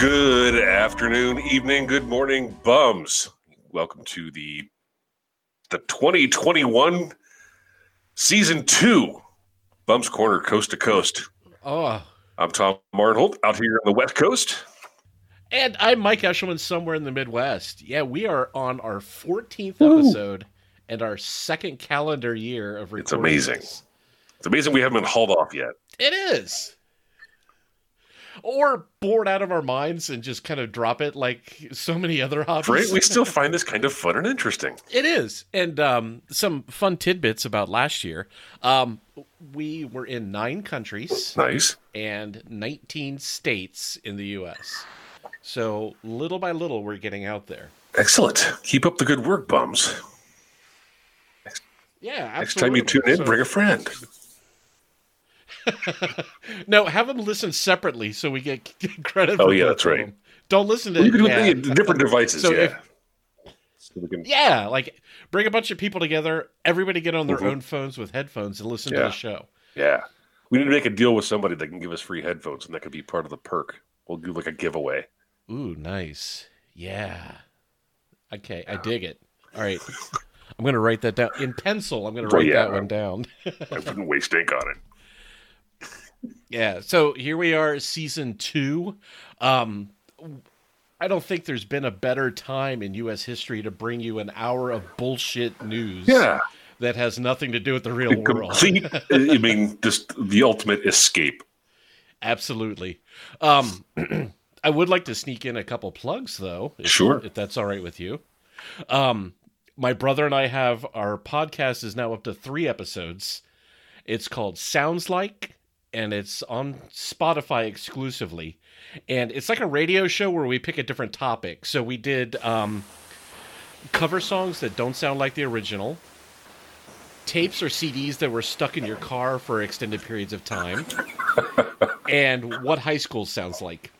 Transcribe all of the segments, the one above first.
Good afternoon, evening, good morning, bums. Welcome to the the 2021 season two Bums Corner Coast to Coast. Oh, I'm Tom Marnholt out here on the West Coast. and I'm Mike Eshelman somewhere in the Midwest. Yeah, we are on our 14th episode and our second calendar year of recording. It's amazing. this. It's amazing we haven't been hauled off yet. It is. Or bored out of our minds and just kind of drop it like so many other hobbies. Right? We still find this kind of fun and interesting. It is. And um, some fun tidbits about last year. Um, we were in nine countries Nice. and 19 states in the U.S. So little by little, we're getting out there. Excellent. Keep up the good work, bums. Yeah, Next time you tune absolutely. in, bring a friend. no, have them listen separately so we get credit. Oh, yeah, that's right. them. Don't listen to You can do yeah. different devices, So yeah. if- so can, yeah, like bring a bunch of people together. Everybody get on their Mhm. own phones with headphones and listen to the show. yeah. We need to make a deal with somebody that can give us free headphones, and that could be part of the perk. We'll do like a giveaway. Ooh, nice. Yeah. Okay, I dig it. All right. I'm going to write that down in pencil. I'm going to Oh, write yeah. that one down. I wouldn't waste ink on it. Yeah. So here we are, season two. Um, I don't think there's been a better time in U.S. history to bring you an hour of bullshit news Yeah. that has nothing to do with the real The world. complete, I mean, just the ultimate escape. Absolutely. Um, I would like to sneak in a couple plugs, though. If, Sure. If that's all right with you. Um, my brother and I have our podcast is now up to three episodes. It's called Sounds Like, and it's on Spotify exclusively. And it's like a radio show where we pick a different topic. So we did um, cover songs that don't sound like the original, tapes or CDs that were stuck in your car for extended periods of time, and what high school sounds like.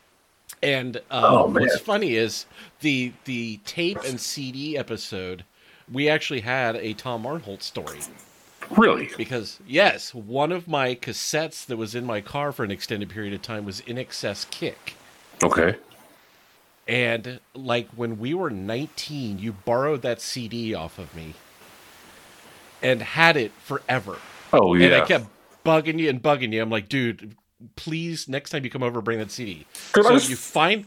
And um, Oh, what's funny is the the tape and CD episode. We actually had a Tom Arnholt story Really? because yes, one of my cassettes that was in my car for an extended period of time was INXS Kick. Okay. And like when we were 19, you borrowed that CD off of me and had it forever. Oh, yeah. And I kept bugging you and bugging you. I'm like, dude, please next time you come over, bring that CD. So you find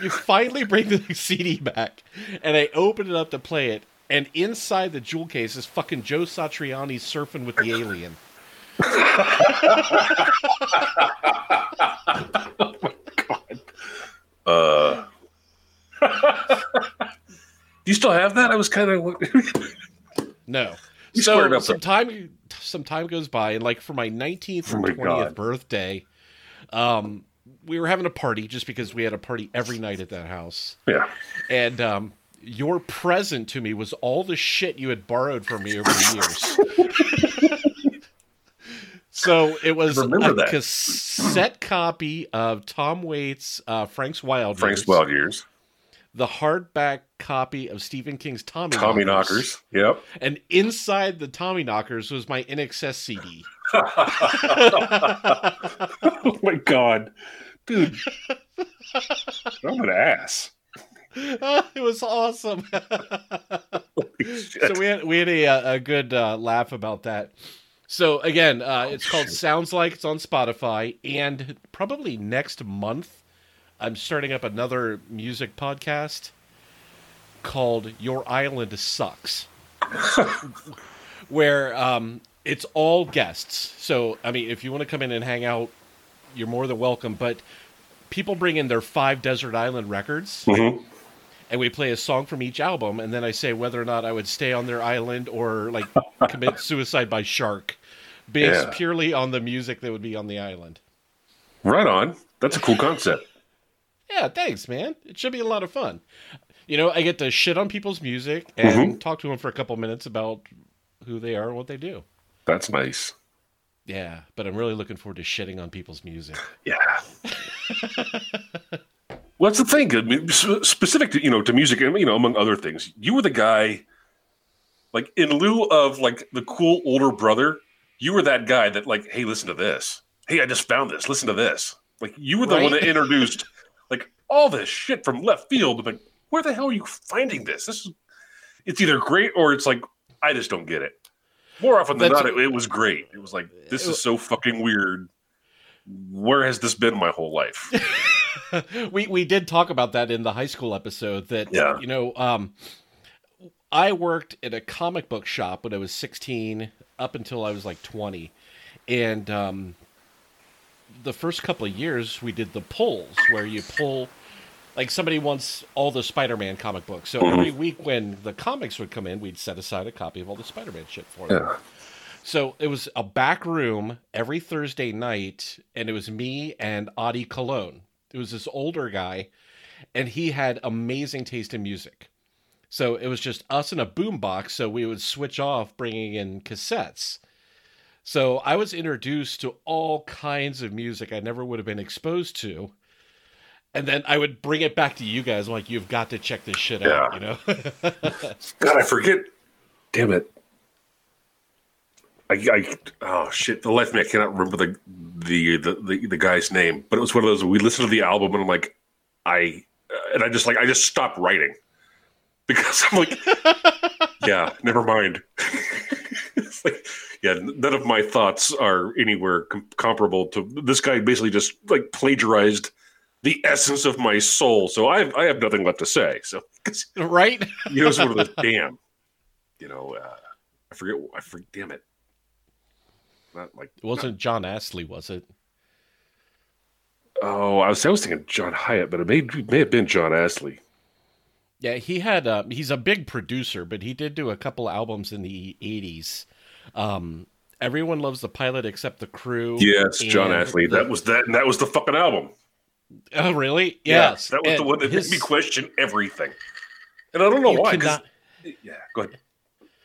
you finally bring the CD back, and I open it up to play it, and inside the jewel case is fucking Joe Satriani surfing with the alien. oh my god. Uh, do you still have that? I was kind of. No. You so up some time some time goes by, and like for my 19th Oh or 20th God. birthday, um, we were having a party just because we had a party every night at that house. yeah. And um, your present to me was all the shit you had borrowed from me over the years. so it was a that. cassette copy of Tom Waits' uh, Frank's Wild Frank's Years, Wild Years. the hardback copy of Stephen King's Tommy, Tommyknockers. Yep. and inside the Tommyknockers was my INXS CD. oh my god, dude! I'm an ass. it was awesome. So we had we had a a good uh, laugh about that. So again, uh, it's called Sounds Like. It's on Spotify, and probably next month, I'm starting up another music podcast called Your Island Sucks, where um, it's all guests. So I mean, if you want to come in and hang out, you're more than welcome. But people bring in their five desert island records Mhm. And we play a song from each album and then i say whether or not i would stay on their island or like commit suicide by shark based Yeah. purely on the music that would be on the island Right on. That's a cool concept. yeah thanks man it should be a lot of fun you know i get to shit on people's music mm-hmm. and talk to them for a couple minutes about who they are and what they do That's nice. yeah but i'm really looking forward to shitting on people's music Yeah. well, that's the thing. I mean, specific to you know to music, and you know, among other things, you were the guy. Like in lieu of like the cool older brother, you were that guy that like, hey, listen to this. Hey, I just found this. Listen to this. Like you were the one that introduced like all this shit from left field. Like, where the hell are you finding this? This is it's either great or it's like I just don't get it. More often than That's- not, it, it was great. It was like this is so fucking weird. Where has this been my whole life? we we did talk about that in the high school episode that Yeah. you know um I worked at a comic book shop when I was 16 up until I was like 20 and um the first couple of years we did the pulls where you pull like somebody wants all the Spider-Man comic books. So every week when the comics would come in, we'd set aside a copy of all the Spider-Man shit for them. Yeah. So it was a back room every Thursday night, and it was me and Adi Cologne. It was this older guy, and he had amazing taste in music. So it was just us in a boombox. So we would switch off, bringing in cassettes. So I was introduced to all kinds of music I never would have been exposed to. And then I would bring it back to you guys, like you've got to check this shit out, you know. God, I forget. Damn it. I, I oh shit. The life of me, I cannot remember the, the the the the guy's name. But it was one of those. We listened to the album, and I'm like, I uh, and I just like I just stopped writing because I'm like, yeah, never mind. it's like, yeah, none of my thoughts are anywhere com- comparable to this guy. Basically, just like plagiarized the essence of my soul. So I have, I have nothing left to say. So right? you know, it's one of those damn. You know, uh, I forget. I forget. Damn it. Not like. It wasn't Jon Astley, was it? Oh, I was. I was thinking John Hiatt, but it may it may have been Jon Astley. Yeah, he had. Uh, he's a big producer, but he did do a couple albums in the '80s. Um, Everyone loves the pilot except the crew. Yes, Jon Astley. the- that was that. And that was the fucking album. Oh, really? Yeah, Yes. that was the one that his- made me question everything. And I don't know you why. cannot- yeah, go ahead.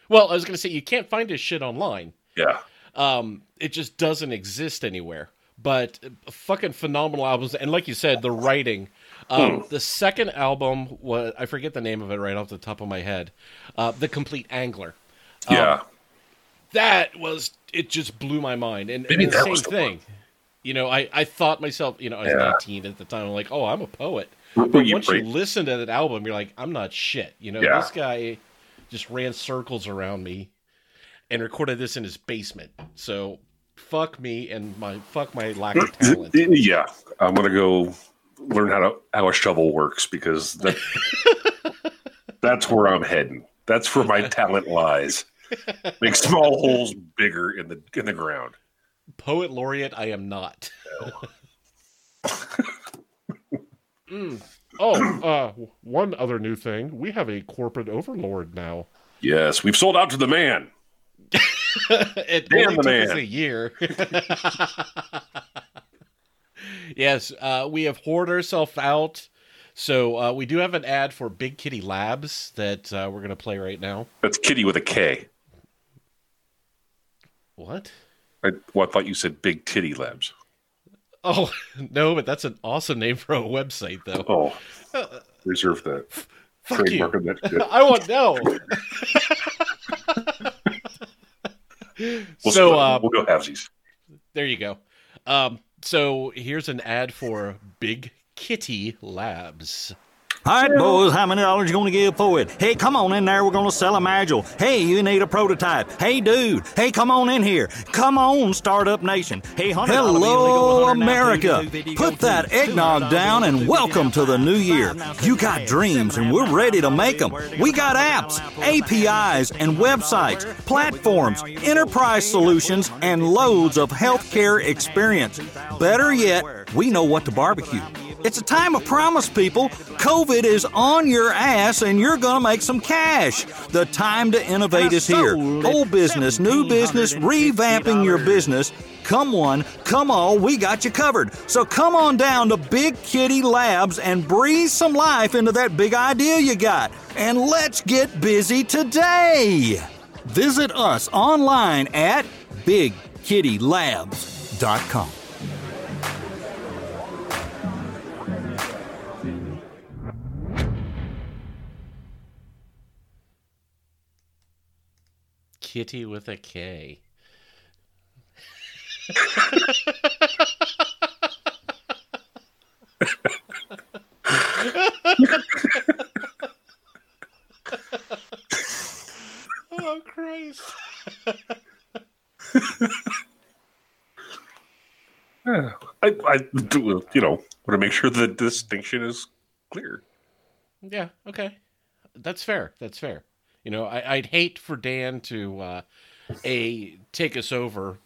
well, I was going to say you can't find his shit online. Yeah, Um, it just doesn't exist anywhere. But uh, fucking phenomenal albums, and like you said, the writing. Um, Hmm. The second album was I forget the name of it right off the top of my head. Uh, the Compleat Angler. yeah. That was it. Just blew my mind, and, Maybe and the same thing. You know, I, I thought myself, you know, I was Yeah. 19 at the time. I'm like, oh, I'm a poet. But you once you listen to that album, you're like, I'm not shit. You know, Yeah. this guy just ran circles around me and recorded this in his basement. So fuck me and my fuck my lack of talent. Yeah, I'm gonna go learn how to how a shovel works because that that's where I'm heading. That's where my talent lies. Make small holes bigger in the in the ground. Poet laureate, I am not. Mm. Oh, uh, one other new thing. We have a corporate overlord now. Yes, we've sold out to the man. it Damn only took us a year. yes, uh, we have hoarded ourselves out. So uh, we do have an ad for Big Kitty Labs that uh, we're going to play right now. That's Kitty with a K. What? I, well, I thought you said Big Titty Labs. Oh no, but that's an awesome name for a website, though. Oh, reserve that. Fuck you. Trademark of that. I want no. We'll, so uh, we'll go halvesies. there you go. Um, so here's an ad for Big Kitty Labs. All right, boys, how many dollars you gonna give for it? Hey, come on in there, we're gonna sell a module. Hey, you need a prototype. Hey, dude, hey, come on in here. Come on, Startup Nation. Hey, $100 bill, they go Hello, America. Put that eggnog down and welcome to the new year. You got dreams and we're ready to make them. now, where they We got apps, APIs, and websites, platforms, enterprise solutions, and loads of healthcare experience. Better yet, we know what to barbecue. It's a time of promise, people. COVID is on your ass and you're going to make some cash. The time to innovate is here. Old business, new business, revamping your business. Come one, come all, we got you covered. So come on down to Big Kitty Labs and breathe some life into that big idea you got. And let's get busy today. Visit us online at bigkittylabs.com. Kitty with a K. oh Christ. I, I do, you know, want to make sure the distinction is clear. Yeah, okay. That's fair. That's fair. You know, I, would hate for Dan to uh, a take us over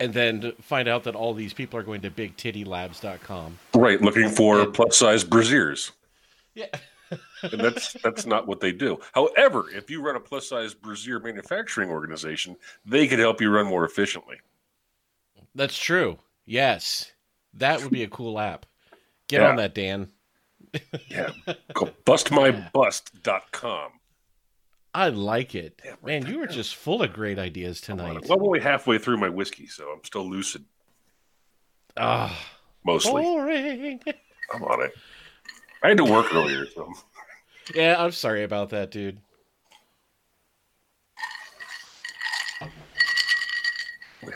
and then find out that all these people are going to bigtitty.labs.com. Right, looking for plus size braziers. Yeah. and that's that's not what they do. However, if you run a plus size brazier manufacturing organization, they could help you run more efficiently. That's true. Yes. That would be a cool app. Get yeah. on that, Dan. yeah. Go bustmybust.com. I like it. Yeah, Man, you were just full of great ideas tonight. Well, I'm only halfway through my whiskey, so I'm still lucid. Ah. Mostly. Boring. I'm on it. I had to work earlier, so. Yeah, I'm sorry about that, dude.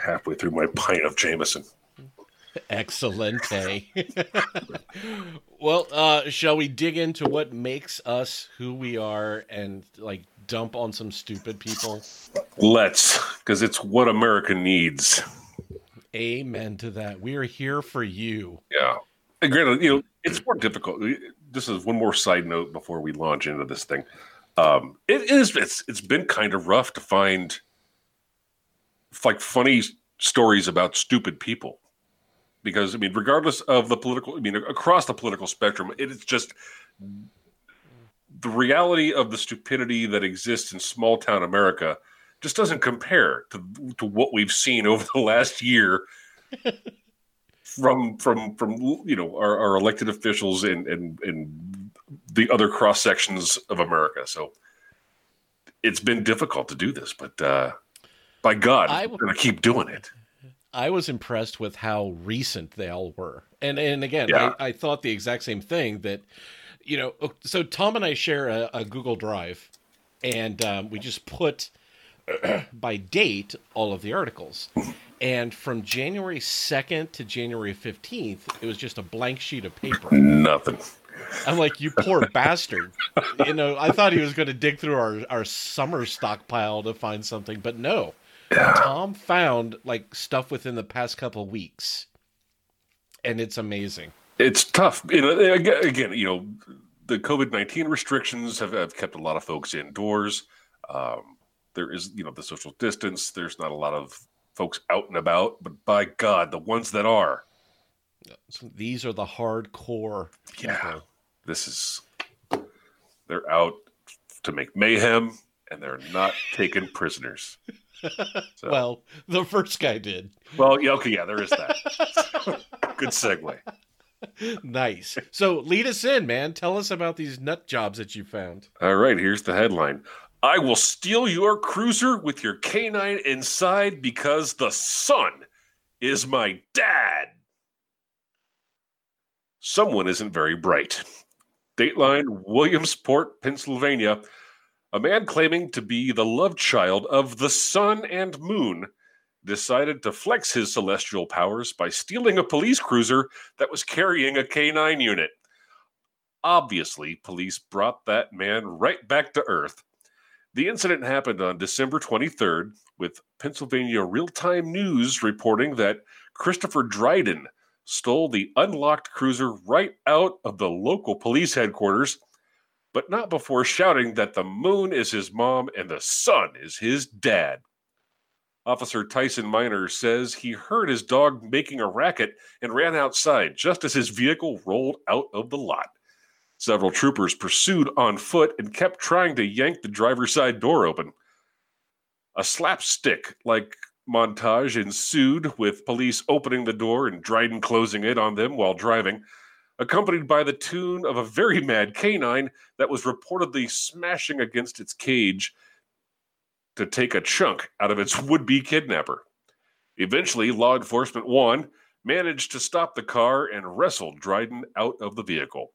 Halfway through my pint of Jameson. Excellent. well, uh, shall we dig into what makes us who we are and like dump on some stupid people? Let's, because it's what America needs. Amen to that. We are here for you. Yeah. And granted, you know, it's more difficult. This is one more side note before we launch into this thing. Um, it is it's it's been kind of rough to find like funny stories about stupid people because I mean, regardless of the political, I mean, across the political spectrum, it is just the reality of the stupidity that exists in small town America just doesn't compare to to what we've seen over the last year from from from you know our, our elected officials and and and the other cross sections of America. So it's been difficult to do this, but uh, by God, I, we're going to keep doing it. I was impressed with how recent they all were. And and again, yeah. I, I, thought the exact same thing that, you know, so Tom and I share a, a Google Drive, and um, we just put by date all of the articles. And from January 2nd to January 15th, it was just a blank sheet of paper. Nothing. I'm like, you poor bastard. You know, I thought he was going to dig through our, our summer stockpile to find something, but no. Yeah. Tom found like stuff within the past couple weeks, and it's amazing. It's tough. You know, again, you know, the COVID nineteen restrictions have, have kept a lot of folks indoors. Um, there is, you know, the social distance. There's not a lot of folks out and about, but by God, the ones that are, these are the hardcore. People. Yeah, this is. They're out to make mayhem, and they're not taken prisoners. So. Well, the first guy did. Well, yeah, okay, yeah, there is that. Good segue. Nice. So lead us in, man. Tell us about these nut jobs that you found. All right, here's the headline. I will steal your cruiser with your canine inside because the son is my dad. Someone isn't very bright. Dateline, Williamsport, Pennsylvania a man claiming to be the love child of the sun and moon decided to flex his celestial powers by stealing a police cruiser that was carrying a K9 unit. Obviously, police brought that man right back to Earth. The incident happened on December 23rd, with Pennsylvania Real Time News reporting that Christopher Dryden stole the unlocked cruiser right out of the local police headquarters but not before shouting that the moon is his mom and the sun is his dad. Officer Tyson Miner says he heard his dog making a racket and ran outside just as his vehicle rolled out of the lot. Several troopers pursued on foot and kept trying to yank the driver's side door open. A slapstick like montage ensued with police opening the door and Dryden closing it on them while driving accompanied by the tune of a very mad canine that was reportedly smashing against its cage to take a chunk out of its would be kidnapper. Eventually, law enforcement won, managed to stop the car, and wrestled Dryden out of the vehicle.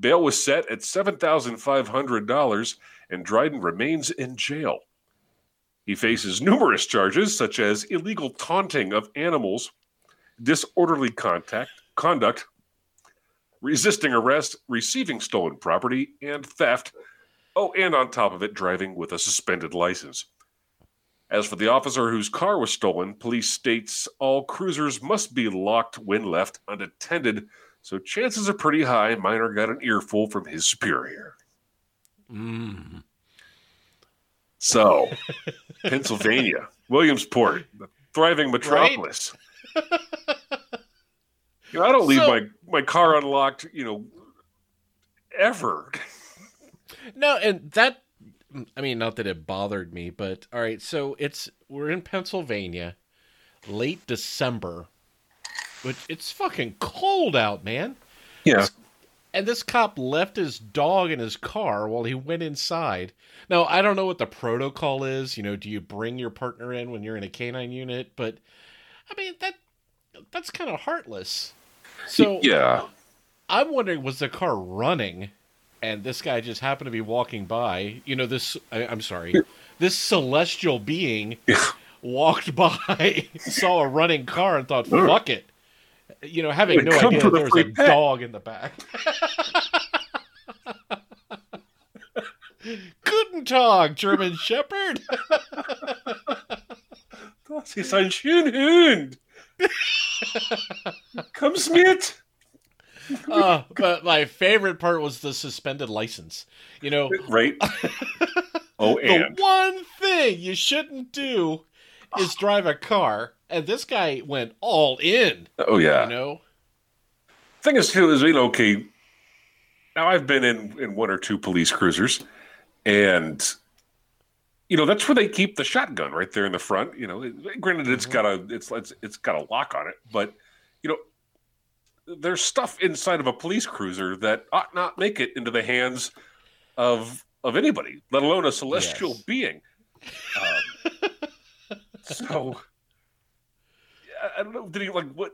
Bail was set at $7,500, and Dryden remains in jail. He faces numerous charges, such as illegal taunting of animals, disorderly contact, conduct, resisting arrest, receiving stolen property, and theft. Oh, and on top of it, driving with a suspended license. As for the officer whose car was stolen, police states all cruisers must be locked when left unattended, so chances are pretty high Miner got an earful from his superior. Mm. So, Pennsylvania, Williamsport, the thriving metropolis. you know, I don't leave So- my, my car unlocked, you know, ever. No, and that I mean, not that it bothered me, but all right. So it's we're in Pennsylvania, late December, which it's fucking cold out, man. Yeah. And this cop left his dog in his car while he went inside. Now, I don't know what the protocol is. You know, do you bring your partner in when you're in a canine unit? But I mean, that that's kind of heartless. So yeah. I'm wondering, was the car running, and this guy just happened to be walking by? You know, this. I, I'm sorry, this celestial being walked by, saw a running car, and thought, "Fuck it." You know, having no idea the there was a pet. dog in the back. Guten Tag, German Shepherd. Das ist ein schöner Hund. Come, Smith. Uh, but my favorite part was the suspended license. You know, Right? Oh, the and one thing you shouldn't do is drive a car, and this guy went all in. oh yeah. You know, Thing is, too, is you know, okay. Now I've been in in one or two police cruisers, and you know that's where they keep the shotgun right there in the front. You know, granted it's got a it's it's it's got a lock on it, but you know, there's stuff inside of a police cruiser that ought not make it into the hands of of anybody, let alone a celestial Yes. being. Um, so I- I don't know. Did he like what?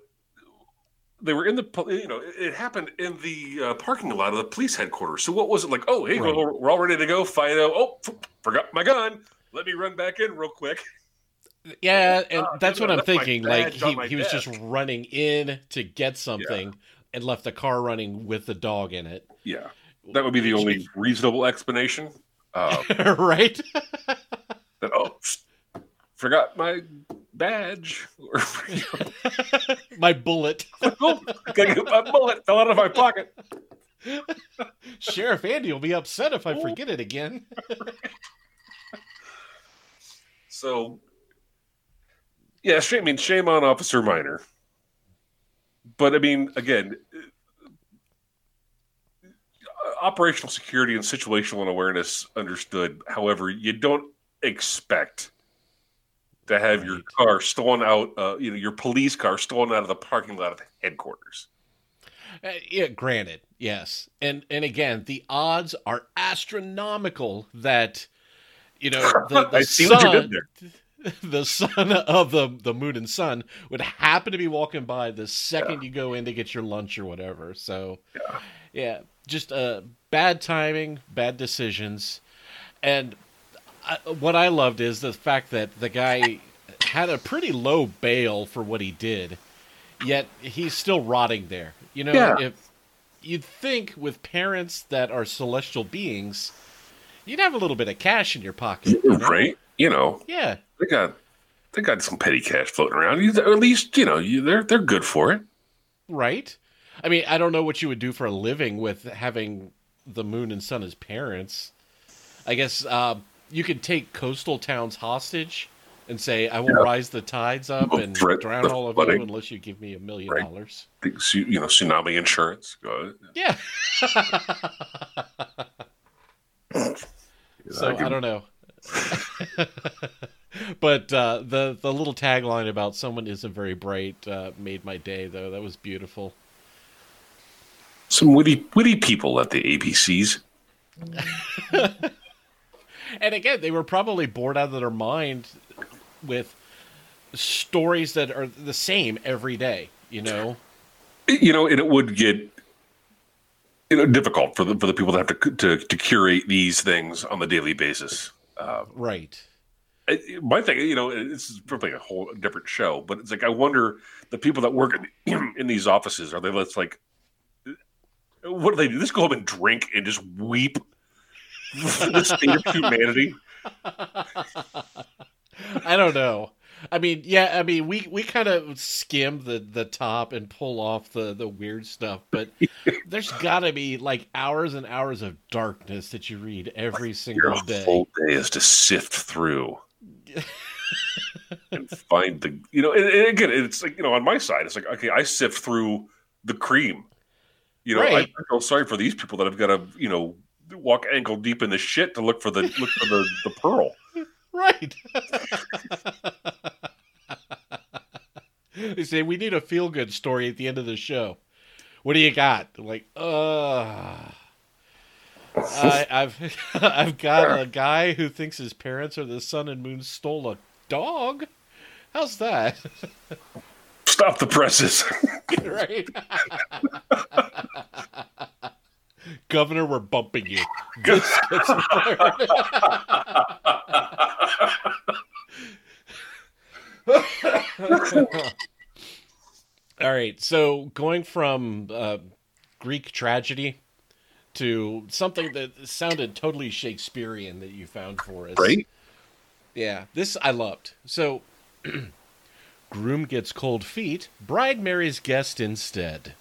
They were in the, you know, it- happened in the uh, parking lot of the police headquarters. So what was it like? Oh, hey, Right. we're, we're all ready to go. Fido, oh, f- forgot my gun. Let me run back in real quick. yeah, and Oh, that's what I'm thinking. Like he he was just running in to get something and left the car running with the dog in it. Yeah, that would be the only reasonable explanation. Uh, right? that oh, forgot my badge. Or my bullet. my bullet fell out of my pocket. Sheriff Andy will be upset if I forget it again. So, yeah, shame, I mean, shame on Officer Miner. But I mean, again, uh, operational security and situational awareness understood. However, you don't expect to have your car stolen out, uh, you know, your police car stolen out of the parking lot of the headquarters. Uh, yeah, granted, yes, and and again, the odds are astronomical that you know the, the I see what you did son, there. the son of the the moon and sun would happen to be walking by the second you go in to get your lunch or whatever. So, Yeah. yeah, just uh, bad timing, bad decisions, and I, what I loved is the fact that the guy had a pretty low bail for what he did, yet he's still rotting there. You know, Yeah. if you'd think with parents that are celestial beings, you'd have a little bit of cash in your pocket, you know? Right? You know, Yeah, they got they got some petty cash floating around. You- at least, you know, you, they're they're good for it. right. I mean, I don't know what you would do for a living with having the moon and sun as parents. I guess um, you can take coastal towns hostage and say, "I will Yeah. rise the tides up Well, and threat- drown all of flooding. you unless you give me a million Right. dollars." The You know, tsunami insurance. Yeah. you so know, I don't know. but uh, the the little tagline about someone isn't very bright uh, made my day though. That was beautiful. some witty witty people at the ABCs. And again, they were probably bored out of their mind with stories that are the same every day. You know, You know, and it would get you know difficult for the for the people that have to to, to curate these things on the daily basis. Uh, right? I- my thing, you know, this is probably a whole different show, but it's like I wonder the people that work in, in these offices are they just like, what do they do? Just go home and drink and just weep the state of humanity. I don't know. I mean, yeah, I mean, we we kind of skim the the top and pull off the the weird stuff, but there's got to be like hours and hours of darkness that you read every single Your day. whole day is to sift through and find the you know. And, and again, it's like you know, on my side, it's like okay, I sift through the cream. You know, I Right. feel sorry for these people that have got to you know walk ankle deep in the shit to look for the look for the, the pearl. Right. they say we need a feel good story at the end of the show. What do you got? Like, uh I, I've I've got a guy who thinks his parents are the sun and moon stole a dog. How's that? Stop the presses. right. Governor, we're bumping you. This gets. All right, so going from uh, Greek tragedy to something that sounded totally Shakespearean that you found for us. right? Yeah, this I loved. So, groom gets cold feet, bride marries guest instead.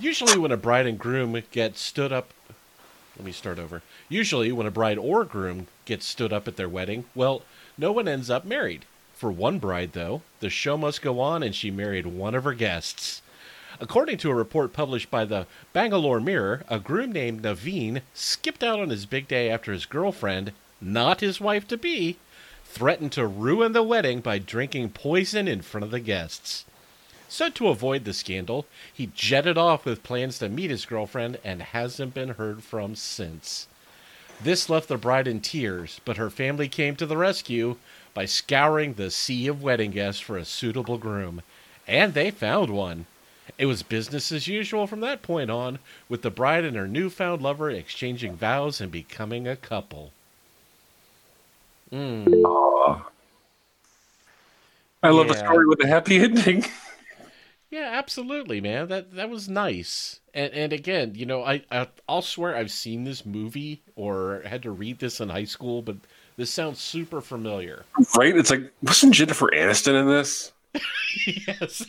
Usually, when a bride and groom get stood up, let me start over. Usually, when a bride or groom gets stood up at their wedding, well, no one ends up married. For one bride, though, the show must go on, and she married one of her guests. According to a report published by the Bangalore Mirror, a groom named Naveen skipped out on his big day after his girlfriend, not his wife to be, threatened to ruin the wedding by drinking poison in front of the guests. So, to avoid the scandal, he jetted off with plans to meet his girlfriend and hasn't been heard from since. This left the bride in tears, but her family came to the rescue by scouring the sea of wedding guests for a suitable groom. And they found one. It was business as usual from that point on, with the bride and her newfound lover exchanging vows and becoming a couple. Mm. I love a Yeah. story with a happy ending. Yeah, absolutely, man. That that was nice. And and again, you know, I, I I'll swear I've seen this movie or had to read this in high school, but this sounds super familiar. Right? It's like wasn't Jennifer Aniston in this? yes.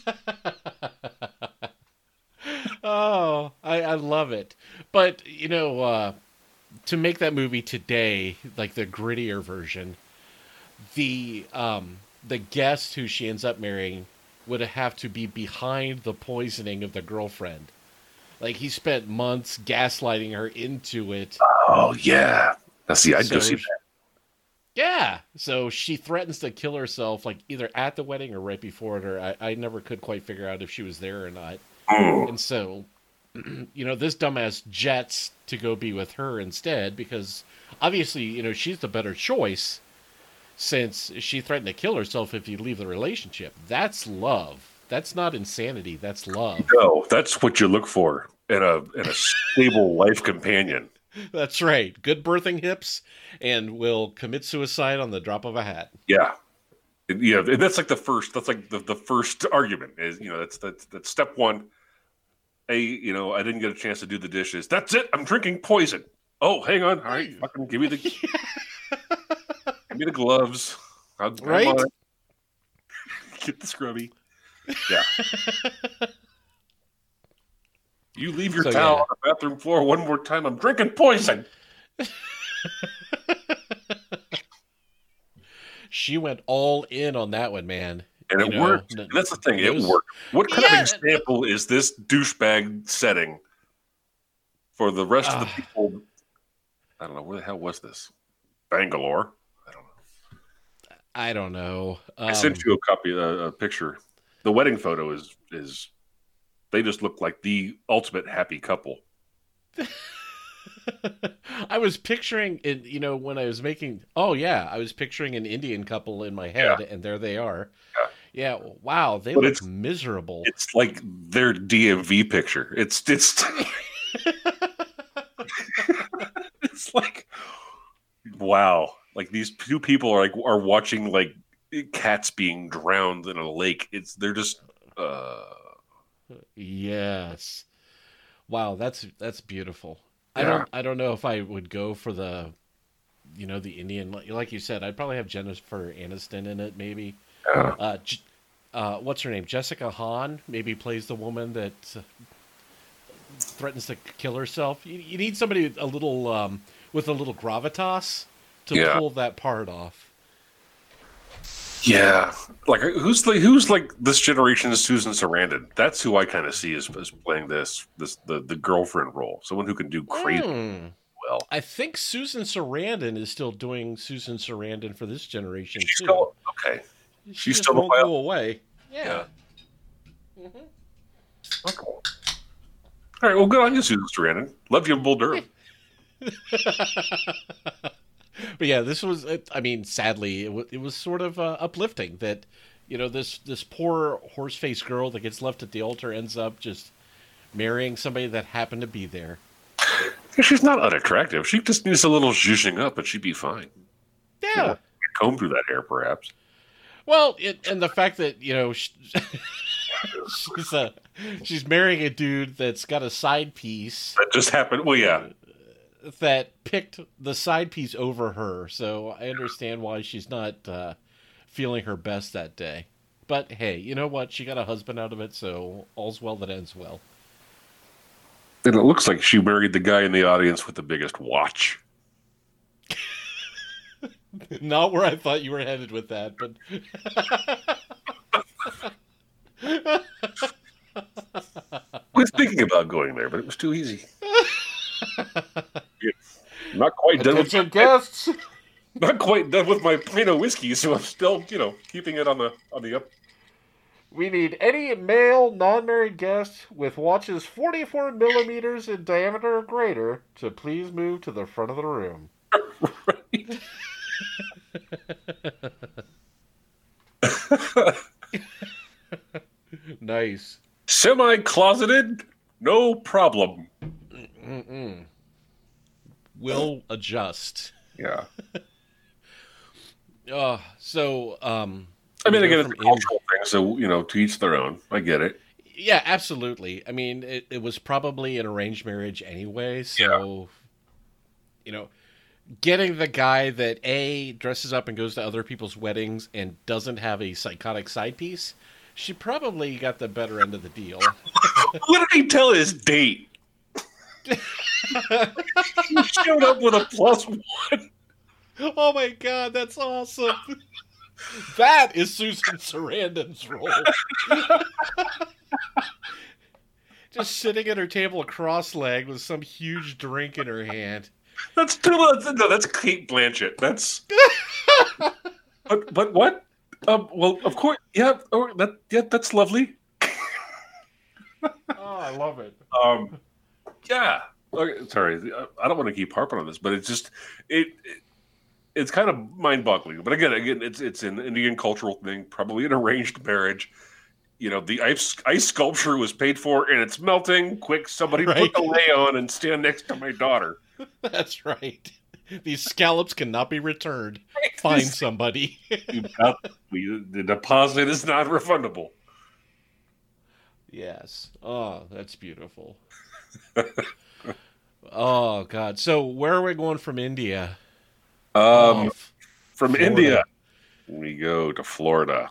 oh, I, I love it. But, you know, uh, to make that movie today, like the grittier version, the um, the guest who she ends up marrying would have to be behind the poisoning of the girlfriend. Like he spent months gaslighting her into it. Oh yeah. That's the I'd go see that. Yeah. So she threatens to kill herself, like either at the wedding or right before it. Or I, I never could quite figure out if she was there or not. Mm. And so, you know, this dumbass jets to go be with her instead because obviously, you know, she's the better choice since she threatened to kill herself if you leave the relationship. That's love. That's not insanity. That's love. No, that's what you look for in a in a stable life companion. That's right. Good birthing hips and will commit suicide on the drop of a hat. Yeah. Yeah, and that's like the first. That's like the, the first argument is you know that's that's that's step one. A you know I didn't get a chance to do the dishes. That's it. I'm drinking poison. Oh, hang on. All right, fucking give me the me the gloves. I'll, I'm Right? on it. Get the scrubby. Yeah. you leave your So, towel yeah. on the bathroom floor one more time. I'm drinking poison. She went all in on that one, man. And You it know, worked. n- And that's the thing. it It was- worked. What kind Yeah. of example is this douchebag setting for the rest of the people? I don't know. Where the hell was this? Bangalore. I don't know. I. I sent Um, you a copy, a, a picture. The wedding photo is is. They just look like the ultimate happy couple. I was picturing it, you know, when I was making. Oh yeah, I was picturing an Indian couple in my head, and there they are. Yeah. wow, they But look it's- miserable. It's like their DMV picture. It's it's it's like wow. Like these two people are like are watching like cats being drowned in a lake. It's they're just uh yes. Wow, that's that's beautiful. I don't I don't know if I would go for the you know, the Indian, like- you said, I'd probably have Jennifer Aniston in it, maybe. Yeah. Uh, uh, what's her name? Jessica Hahn maybe plays the woman that uh, threatens to kill herself. You, you need somebody a little um, with a little gravitas to Yeah. pull that part off. Yeah, like who's like who's like this generation's Susan Sarandon? That's who I kind of see as, as playing this this the the girlfriend role. Someone who can do crazy Hmm. well. I think Susan Sarandon is still doing Susan Sarandon for this generation She's too. still okay. she she's still won't go away. Yeah. Okay. All right. Well, good on you, Susan Sarandon. Love you Bull Durham. But yeah, this was. I mean, sadly, it, w- it was sort of uh, uplifting that you know this this poor horse faced girl that gets left at the altar ends up just marrying somebody that happened to be there. She's not unattractive. She just needs a little zhuzhing up, and she'd be fine. Yeah. Comb through that hair, perhaps. Well, it, and the fact that you know sh she's a she's marrying a dude that's got a side piece That just happened. Well, yeah. That picked the side piece over her, so I understand why she's not uh, feeling her best that day. But hey, you know what? She got a husband out of it, so all's well that ends well. And it looks like she married the guy in the audience with the biggest watch. Not where I thought you were headed with that, but I was thinking about going there, but it was too easy. Yeah. Not quite done with attention guests. not quite done with my pint of whiskey, so I'm still, you know, keeping it on the on the up. We need any male non-married guest with watches 44 millimeters in diameter or greater to please move to the front of the room. right. nice. Semi closeted, no problem. Mm-mm. Will adjust. Yeah. Uh, so, um, I mean, again, it's a cultural thing, so you know, to each their own. I get it. Yeah, absolutely. I mean, it, it was probably an arranged marriage anyway, so you know, getting the guy that a dresses up and goes to other people's weddings and doesn't have a psychotic side piece, she probably got the better end of the deal. What did he tell his date? He showed up with a plus one. oh my god, that's awesome. that is Susan Sarandon's role. Just sitting at her table cross-legged with some huge drink in her hand. That's too no, that's Cate Blanchett. That's but but what? Um, well, of course, yeah. Oh, that yeah, that's lovely. Oh, I love it. Um, yeah. Okay, sorry, uh, I don't want to keep harping on this, but it's just it, it it's kind of mind-boggling. But again, again, it's it's an Indian cultural thing, probably an arranged marriage. You know, the ice ice sculpture was paid for, and it's melting. Quick, somebody Right. put the lay on and stand next to my daughter. That's right. These scallops cannot be returned. Find somebody. You got- we- the deposit is not refundable. yes. Oh, that's beautiful. Oh God. So where are we going from India? Um, Oh, from Florida. India, we go to Florida.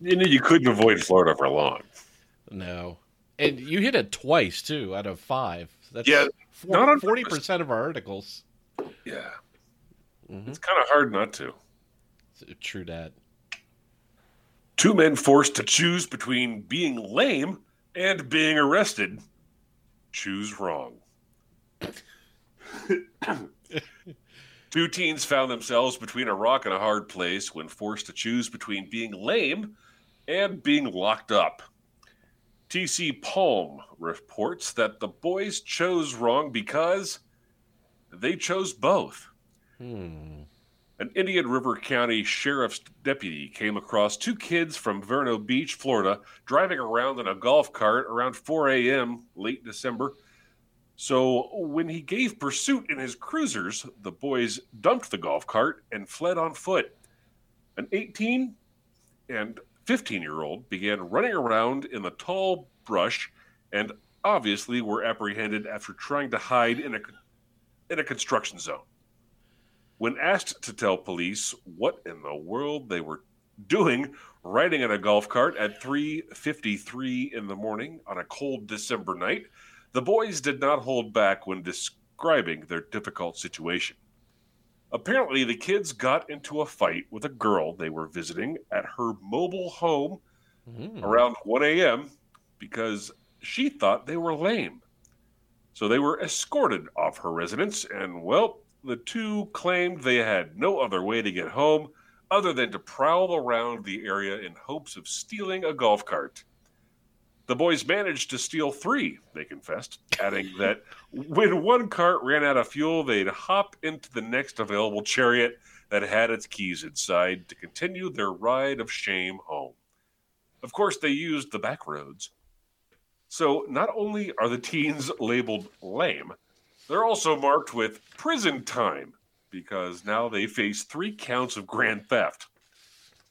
You knew you couldn't avoid Florida for long. no. And you hit it twice too, out of five. That's Yeah, not on forty percent of our articles. Yeah, Mhm. it's kind of hard not to. True that. Two men forced to choose between being lame and being arrested. Choose wrong. Two teens found themselves between a rock and a hard place when forced to choose between being lame and being locked up. TC Palm reports that the boys chose wrong because they chose both. Hmm. An Indian River County Sheriff's deputy came across two kids from Vero Beach, Florida, driving around in a golf cart around 4 a.m. late December. So, when he gave pursuit in his cruisers, the boys dumped the golf cart and fled on foot. An 18 and 15 year old began running around in the tall brush and obviously were apprehended after trying to hide in a, in a construction zone. When asked to tell police what in the world they were doing riding in a golf cart at 3:53 in the morning on a cold December night, the boys did not hold back when describing their difficult situation. Apparently, the kids got into a fight with a girl they were visiting at her mobile home Mm. around 1 a.m. because she thought they were lame. So they were escorted off her residence, and well, the two claimed they had no other way to get home other than to prowl around the area in hopes of stealing a golf cart. The boys managed to steal three, they confessed, adding that when one cart ran out of fuel, they'd hop into the next available chariot that had its keys inside to continue their ride of shame home. Of course, they used the back roads. So not only are the teens labeled lame, they're also marked with prison time because now they face three counts of grand theft.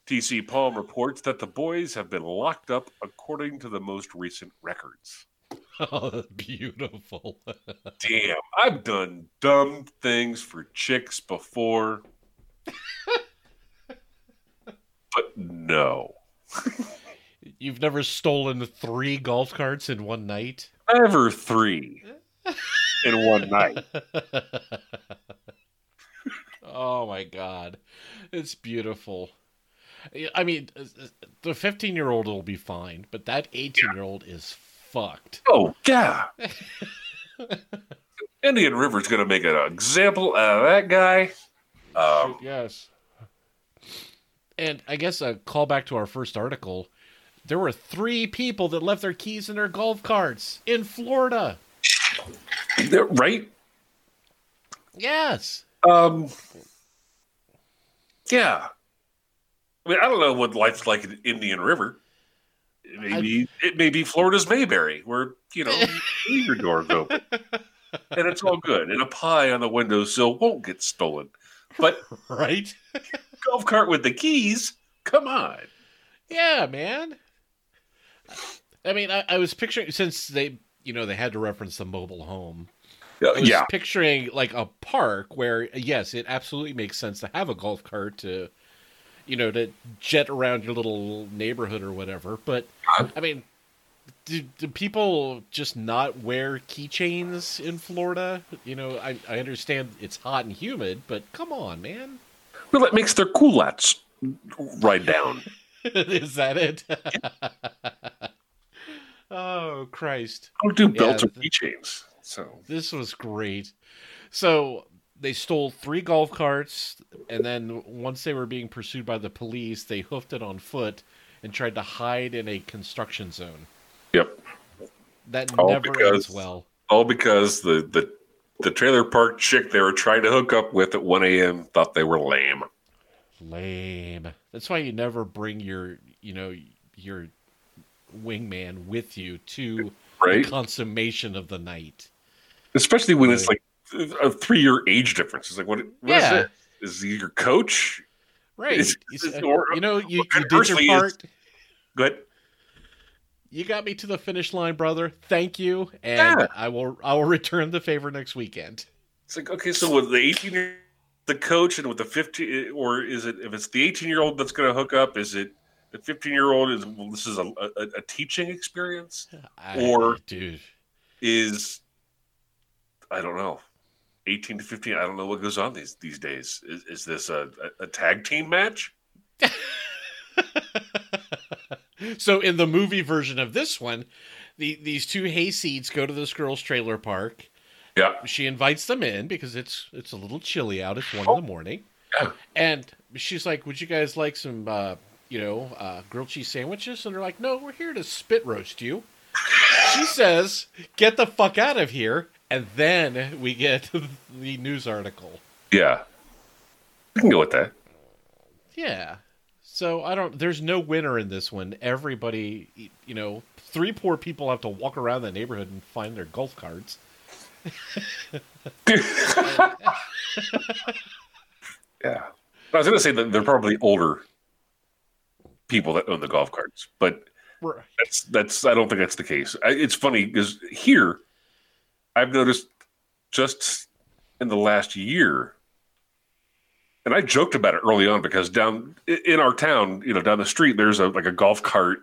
TC Palm reports that the boys have been locked up according to the most recent records. Oh, beautiful. Damn, I've done dumb things for chicks before. but no. You've never stolen three golf carts in one night? Ever three in one night. oh my god. It's beautiful. I mean, the 15 year old will be fine, but that 18 year old is fucked. Oh, yeah. Indian River's going to make an example out of that guy. Um, yes. And I guess a callback to our first article. There were three people that left their keys in their golf carts in Florida. Right? Yes. Um, yeah. I mean, I don't know what life's like in Indian River. It may, be, it may be Florida's Mayberry, where, you know, your doors open. And it's all good. And a pie on the windowsill won't get stolen. But Right? golf cart with the keys, come on. Yeah, man. I mean, I, I was picturing since they, you know, they had to reference the mobile home. I was Yeah. picturing like a park where, yes, it absolutely makes sense to have a golf cart to, you know, to jet around your little neighborhood or whatever. But I mean, do, do people just not wear keychains in Florida? You know, I, I understand it's hot and humid, but come on, man. Well, it makes their culottes ride down. Is that it? oh Christ! I don't do belts Yeah. or keychains. So This was great. So they stole three golf carts, and then once they were being pursued by the police, they hoofed it on foot and tried to hide in a construction zone. yep. That All never because- ends well. All because the, the the trailer park chick they were trying to hook up with at 1 a.m. thought they were lame. Lame. That's why you never bring your, you know, your wingman with you to Right? the consummation of the night. Especially when it's like a three year age difference. It's like, what, what is Yeah. it? Is he your coach? Right. It's- You or- you know, you, you did your part. Good. You got me to the finish line, brother. Thank you, and Yeah. I will I will return the favor next weekend. It's like, okay, so with the 18 year the coach and with the 15, or is it, if it's the 18 year old that's going to hook up, is it the 15 year old is, well, this is a, a, a teaching experience? I- Or- dude, Is, I don't know. 18 to 15, I don't know what goes on these these days. Is, is this a, a, a tag team match? so in the movie version of this one, the these two hayseeds go to this girl's trailer park. Yeah. She invites them in because it's it's a little chilly out. It's one Oh. in the morning, Yeah. and she's like, "Would you guys like some, uh, you know, uh, grilled cheese sandwiches?" And they're like, "No, we're here to spit roast you." she says, "Get the fuck out of here!" And then we get the news article. Yeah. We can go with that. Yeah. So I don't. There's no winner in this one. Everybody, you know, three poor people have to walk around the neighborhood and find their golf carts. Yeah. I was going to say that they're probably older people that own the golf carts, but Right. that's that's I don't think that's the case. I, it's funny because here I've noticed just in the last year and I joked about it early on because down in our town, you know, down the street, there's a like a golf cart,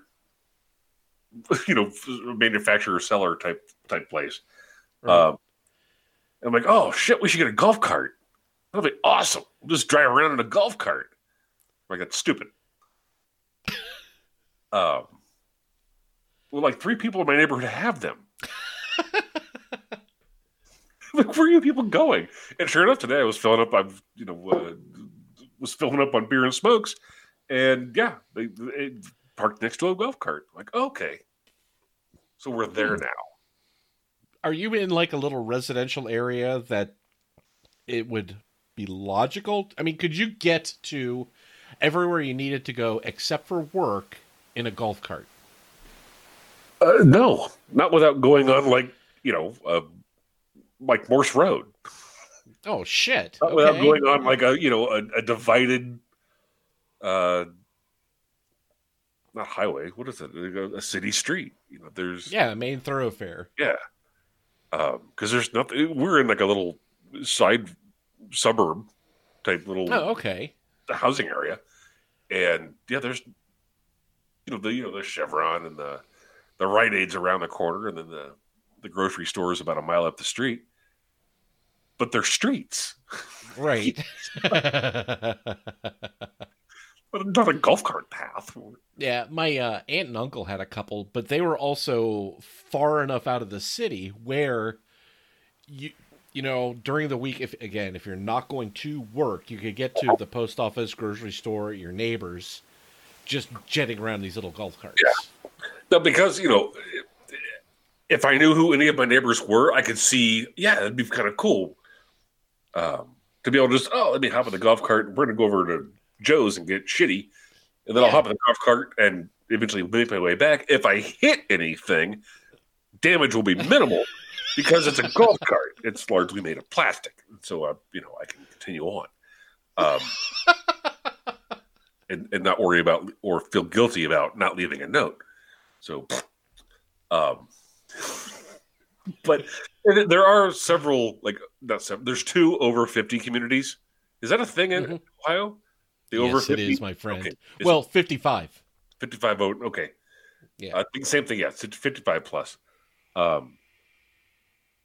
you know, manufacturer seller type type place. Right. Um, I'm like, oh shit, we should get a golf cart. That'll be awesome. We'll just drive around in a golf cart. I'm like that's stupid. Um, well, like three people in my neighborhood have them. like, where are you people going? And sure enough, today I was filling up. I've you know uh, was filling up on beer and smokes, and yeah, they, they parked next to a golf cart. like okay, so we're there Hmm. now. Are you in like a little residential area that it would be logical? I mean, could you get to everywhere you needed to go except for work in a golf cart? Uh, no, not without going on like you know, uh, like Morse Road. Oh shit! Not without going on like a you know a, a divided, uh, not highway. What is it? A, a city street. You know, there's Yeah, main thoroughfare. yeah, because there's nothing. We're in like a little side suburb type little Oh, okay. housing area, and yeah, there's you know the you know the Chevron and the the Rite Aids around the corner, and then the the grocery store is about a mile up the street. But they're streets, Right. but not a golf cart path. yeah, my uh, aunt and uncle had a couple, but they were also far enough out of the city where you you know during the week if again if you're not going to work you could get to the post office grocery store your neighbors just jetting around these little golf carts Yeah. No, because you know, if I knew who any of my neighbors were, I could see. Yeah, it'd be kind of cool um, to be able to just oh, let me hop in the golf cart. We're gonna go over to Joe's and get shitty, and then I'll hop in the golf cart and eventually make my way back. If I hit anything, damage will be minimal because it's a golf cart. It's largely made of plastic, so uh, you know I can continue on. Um, and, and not worry about or feel guilty about not leaving a note. So, um, but there are several like not several. There's two over fifty communities. Is that a thing in Mhm. Ohio? The over yes it fifty. is my friend Okay. Well 55 fifty-five vote. Okay. Yeah. I think same thing. Yeah, fifty-five plus. Um,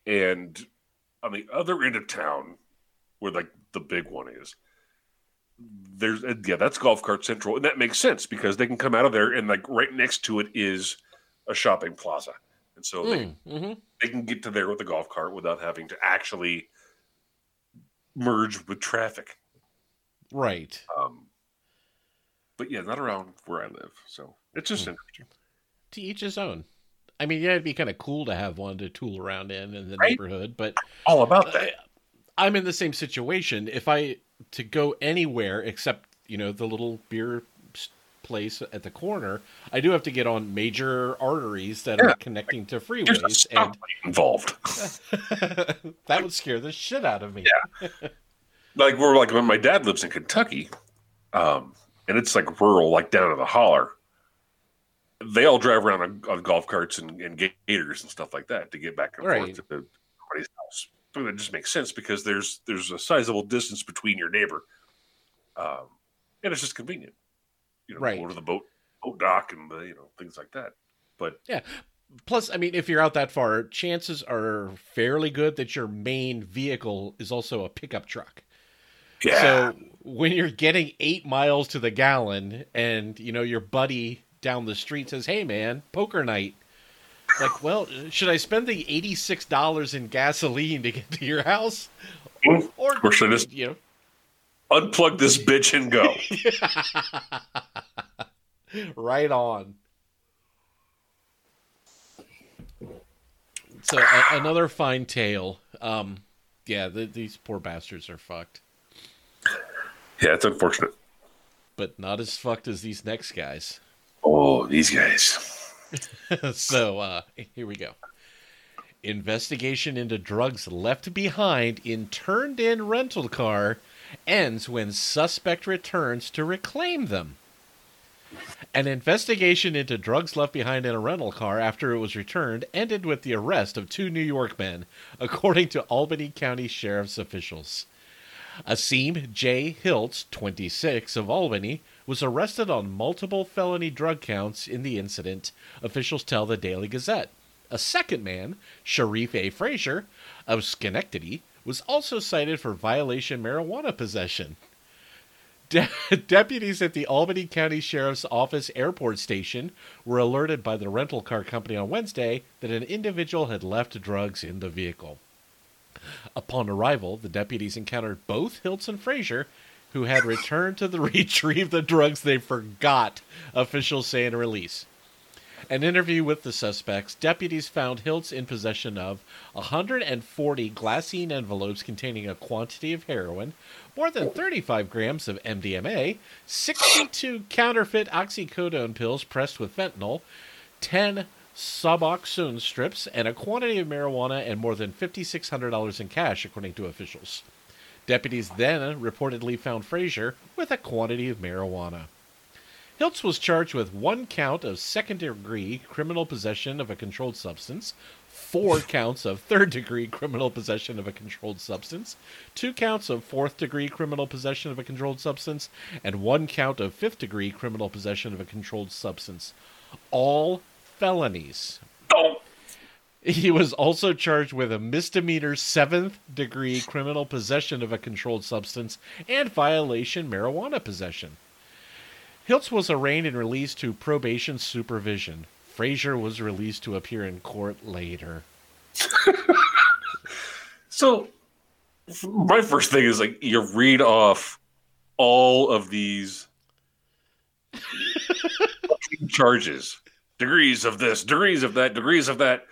and on the other end of town, where like the big one is, there's uh, yeah, that's golf cart central, and that makes sense because they can come out of there and like right next to it is a shopping plaza, and so they Mm, mhm. they can get to there with the golf cart without having to actually merge with traffic. right Um, but yeah, not around where I live, so it's just Hmm. interesting. to each his own i mean yeah it'd be kind of cool to have one to tool around in in the Right? neighborhood but All about that. I'm in the same situation. If I to go anywhere except you know the little beer place at the corner, I do have to get on major arteries that Yeah. are connecting to freeways, and involved. that would scare the shit out of me. Yeah. like we're like when my dad lives in Kentucky, um, and it's like rural, like down in the holler. They all drive around on, on golf carts and, and gators and stuff like that to get back and Right. forth to somebody's house. That just makes sense because there's there's a sizable distance between your neighbor, um, and it's just convenient. You know, Right. go to the boat boat dock and the, you know things like that. But yeah, Plus, I mean, if you're out that far, chances are fairly good that your main vehicle is also a pickup truck. yeah, So when you're getting eight miles to the gallon, and you know your buddy down the street says, "Hey, man, poker night." Like, well, should I spend the eighty-six dollars in gasoline to get to your house, Mm. or, Or should I just- you unplug this bitch and go. right on. So a- another fine tale. Um, yeah, the, these poor bastards are fucked, yeah, it's unfortunate. but not as fucked as these next guys. Oh, these guys. so uh, here we go. Investigation into drugs left behind in turned in rental car ends when suspect returns to reclaim them. An investigation into drugs left behind in a rental car after it was returned ended with the arrest of two New York men, according to Albany County Sheriff's officials. Asim J. Hiltz, 26, of Albany, was arrested on multiple felony drug counts in the incident, officials tell the Daily Gazette. A second man, Sharif A. Frazier, of Schenectady, was also cited for violation marijuana possession. De- deputies at the Albany County Sheriff's Office Airport Station were alerted by the rental car company on Wednesday that an individual had left drugs in the vehicle. Upon arrival, the deputies encountered both Hiltz and Frazier, who had returned to the retrieve the drugs they forgot, officials say in a release. An interview with the suspects, deputies found Hiltz in possession of 140 glassine envelopes containing a quantity of heroin, more than 35 grams of MDMA, 62 counterfeit oxycodone pills pressed with fentanyl, 10 Suboxone strips, and a quantity of marijuana and more than $5,600 in cash, according to officials. Deputies then reportedly found Frazier with a quantity of marijuana. Hiltz was charged with one count of second degree criminal possession of a controlled substance, four counts of third degree criminal possession of a controlled substance, two counts of fourth degree criminal possession of a controlled substance, and one count of fifth degree criminal possession of a controlled substance. All felonies. Oh, He was also charged with a misdemeanor seventh degree criminal possession of a controlled substance and violation marijuana possession. Hiltz was arraigned and released to probation supervision. Frazier was released to appear in court later. So, my first thing is like you read off all of these charges, degrees of this, degrees of that, degrees of that.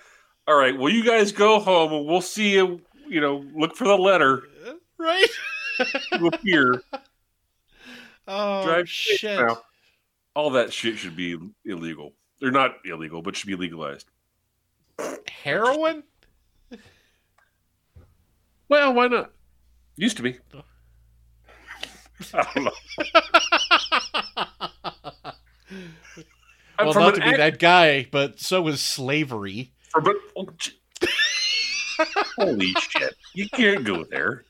All right, well, you guys go home and we'll see you. You know, look for the letter Right? to appear. Oh, Drive shit. now. All that shit should be illegal. They're not illegal, but should be legalized. Heroin? Well, why not? Used to be. I don't know. I'm well, from not to be ac- that guy, but so was slavery. from an- oh, j- Holy shit! You can't go there.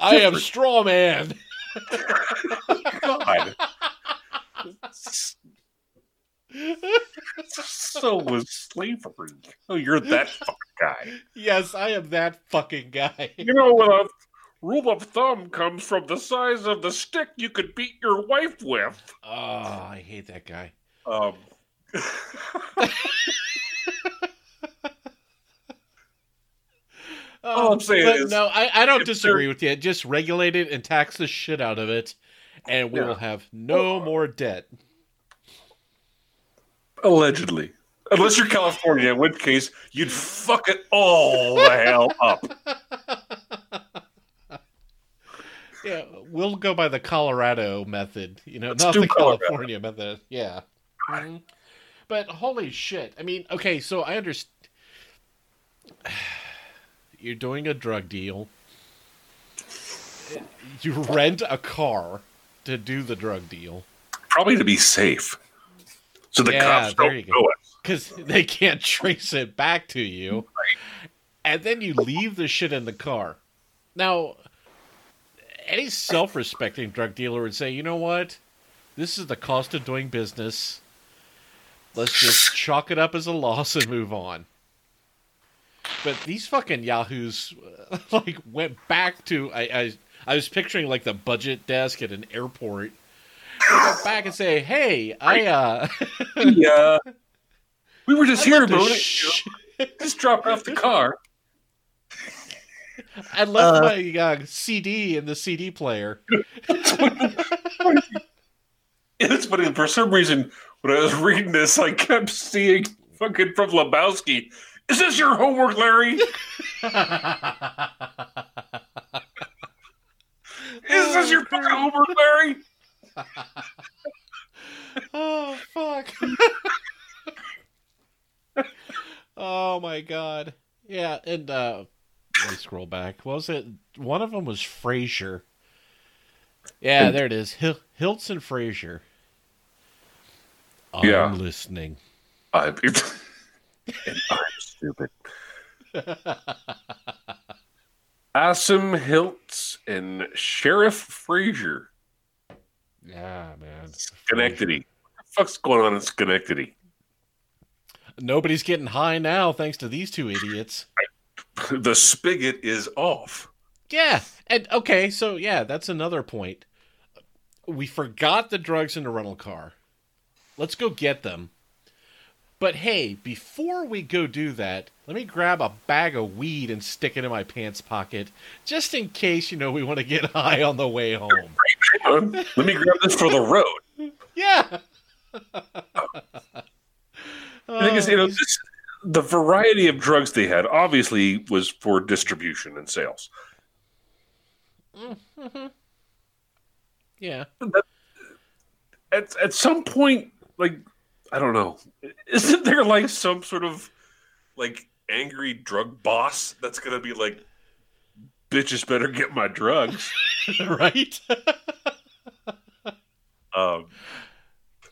I am straw man. God. so was slavery. Oh, you're that fucking guy. Yes, I am that fucking guy. You know, when a rule of thumb comes from the size of the stick you could beat your wife with. Oh, I hate that guy. Um, All I'm saying is, no, I, I don't disagree with you. Just regulate it and tax the shit out of it, and we Yeah. will have no more debt. allegedly. Unless you're California, in which case you'd fuck it all the hell up. Yeah, we'll go by the Colorado method, you know, Let's not the Colorado. California method. Yeah. Mhm. But holy shit. I mean, okay, so I understand. You're doing a drug deal. You rent a car to do the drug deal Probably to be safe. So the Yeah, cops don't know it. because they can't trace it back to you. And then you leave the shit in the car. Now, any self respecting drug dealer would say, you know what? This is the cost of doing business. Let's just chalk it up as a loss and move on. But these fucking yahoos, uh, like, went back to. I, I, I was picturing, like, the budget desk at an airport. They go back and say, hey, I, uh. Yeah. We were just I here left a about it. sh- Just dropped off the car. I left my uh, CD in the CD player. It's funny. For some reason, when I was reading this, I kept seeing fucking from Lebowski. Is this your homework, Larry? Is this your fucking homework, Larry? oh fuck! oh my god! Yeah, and uh, let me scroll back. What was it? One of them was Frasier. Yeah, there it is. Hil- Hiltz and Frasier. I'm Yeah. listening. I'm, I'm stupid. Asim Hiltz and Sharif Frazier. Yeah, man. Schenectady. What the fuck's going on in Schenectady? Nobody's getting high now thanks to these two idiots. The spigot is off. Yeah. And okay, so yeah, that's another point. We forgot the drugs in the rental car. Let's go get them. But hey, before we go do that, let me grab a bag of weed and stick it in my pants pocket, just in case, you know, we want to get high on the way home. Let me grab this for the road. Yeah. The thing is, you know, this, the variety of drugs they had obviously was for distribution and sales. Mm-hmm. yeah. At, at some point, like, I don't know, isn't there like some sort of like angry drug boss that's going to be like, bitches better get my drugs? right? Um,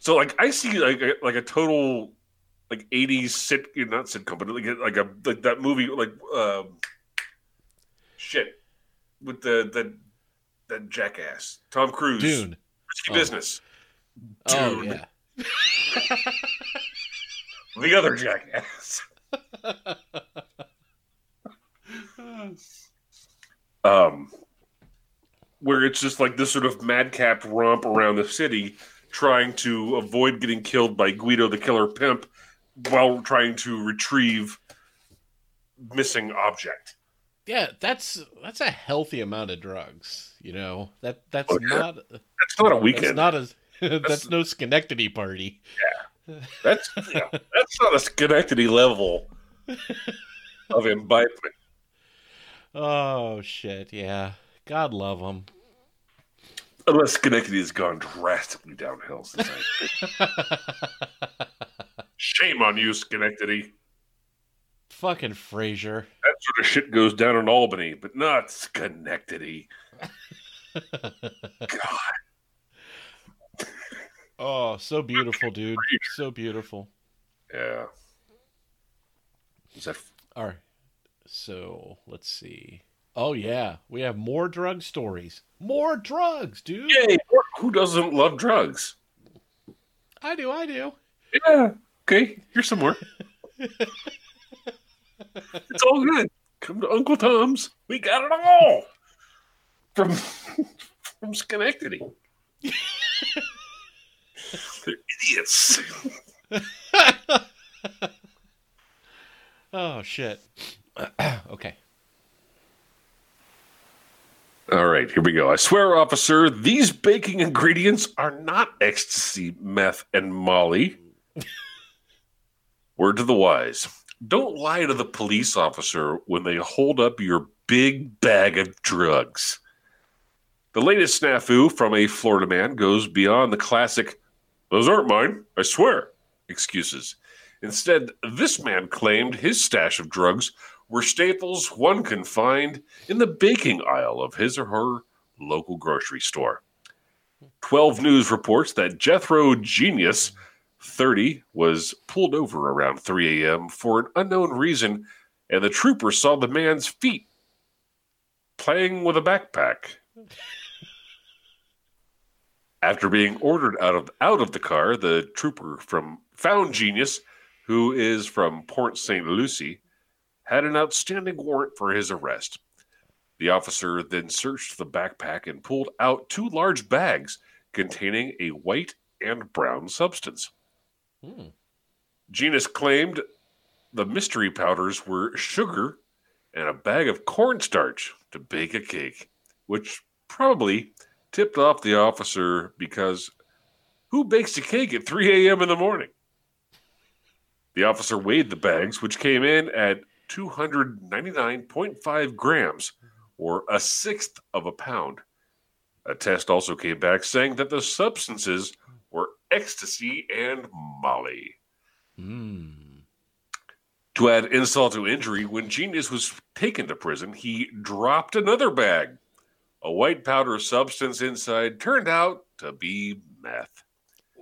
so like I see like a, like a total like '80s sit not sitcom, but like a, like a like that movie like um, shit with the the that jackass Tom Cruise Dune. Risky Oh. Business Oh, yeah. The other jackass. um, where it's just like this sort of madcap romp around the city, trying to avoid getting killed by Guido the Killer Pimp, while trying to retrieve missing object. Yeah, that's that's a healthy amount of drugs. You know that that's Oh, yeah. not That's not a that's weekend. not a that's no Schenectady party. That's yeah, that's not a Schenectady level of imbibement. Oh shit! Yeah, God love them. Unless Schenectady has gone drastically downhill since I Shame on you, Schenectady. Fucking Frasier. That sort of shit goes down in Albany, but not Schenectady. God. Oh, so beautiful, dude. So beautiful. Yeah. That All right. So let's see. Oh yeah, we have more drug stories. More drugs, dude. Yay! Who doesn't love drugs? I do. I do. Yeah. Okay, here's some more. it's all good. Come to Uncle Tom's. We got it all from from Schenectady. They're idiots. Oh shit. okay. All right, here we go. I swear, officer, these baking ingredients are not ecstasy, meth, and Molly. Word to the wise. Don't lie to the police officer when they hold up your big bag of drugs. The latest snafu from a Florida man goes beyond the classic, those aren't mine, I swear, excuses. Instead, this man claimed his stash of drugs were staples one can find in the baking aisle of his or her local grocery store. 12 News reports that Jethro Genius, 30, was pulled over around 3 a.m. for an unknown reason, and the trooper saw the man's feet playing with a backpack. After being ordered out of out of the car, the trooper from found Genius, who is from Port St. Lucie, had an outstanding warrant for his arrest. The officer then searched the backpack and pulled out two large bags containing a white and brown substance. Hmm. Genius claimed the mystery powders were sugar and a bag of cornstarch to bake a cake, which probably tipped off the officer because who bakes a cake at 3 a.m. in the morning? The officer weighed the bags, which came in at 299.5 grams, or a sixth of a pound. A test also came back saying that the substances were ecstasy and molly. Hmm. To add insult to injury, when Genius was taken to prison, he dropped another bag. A white powder substance inside turned out to be meth.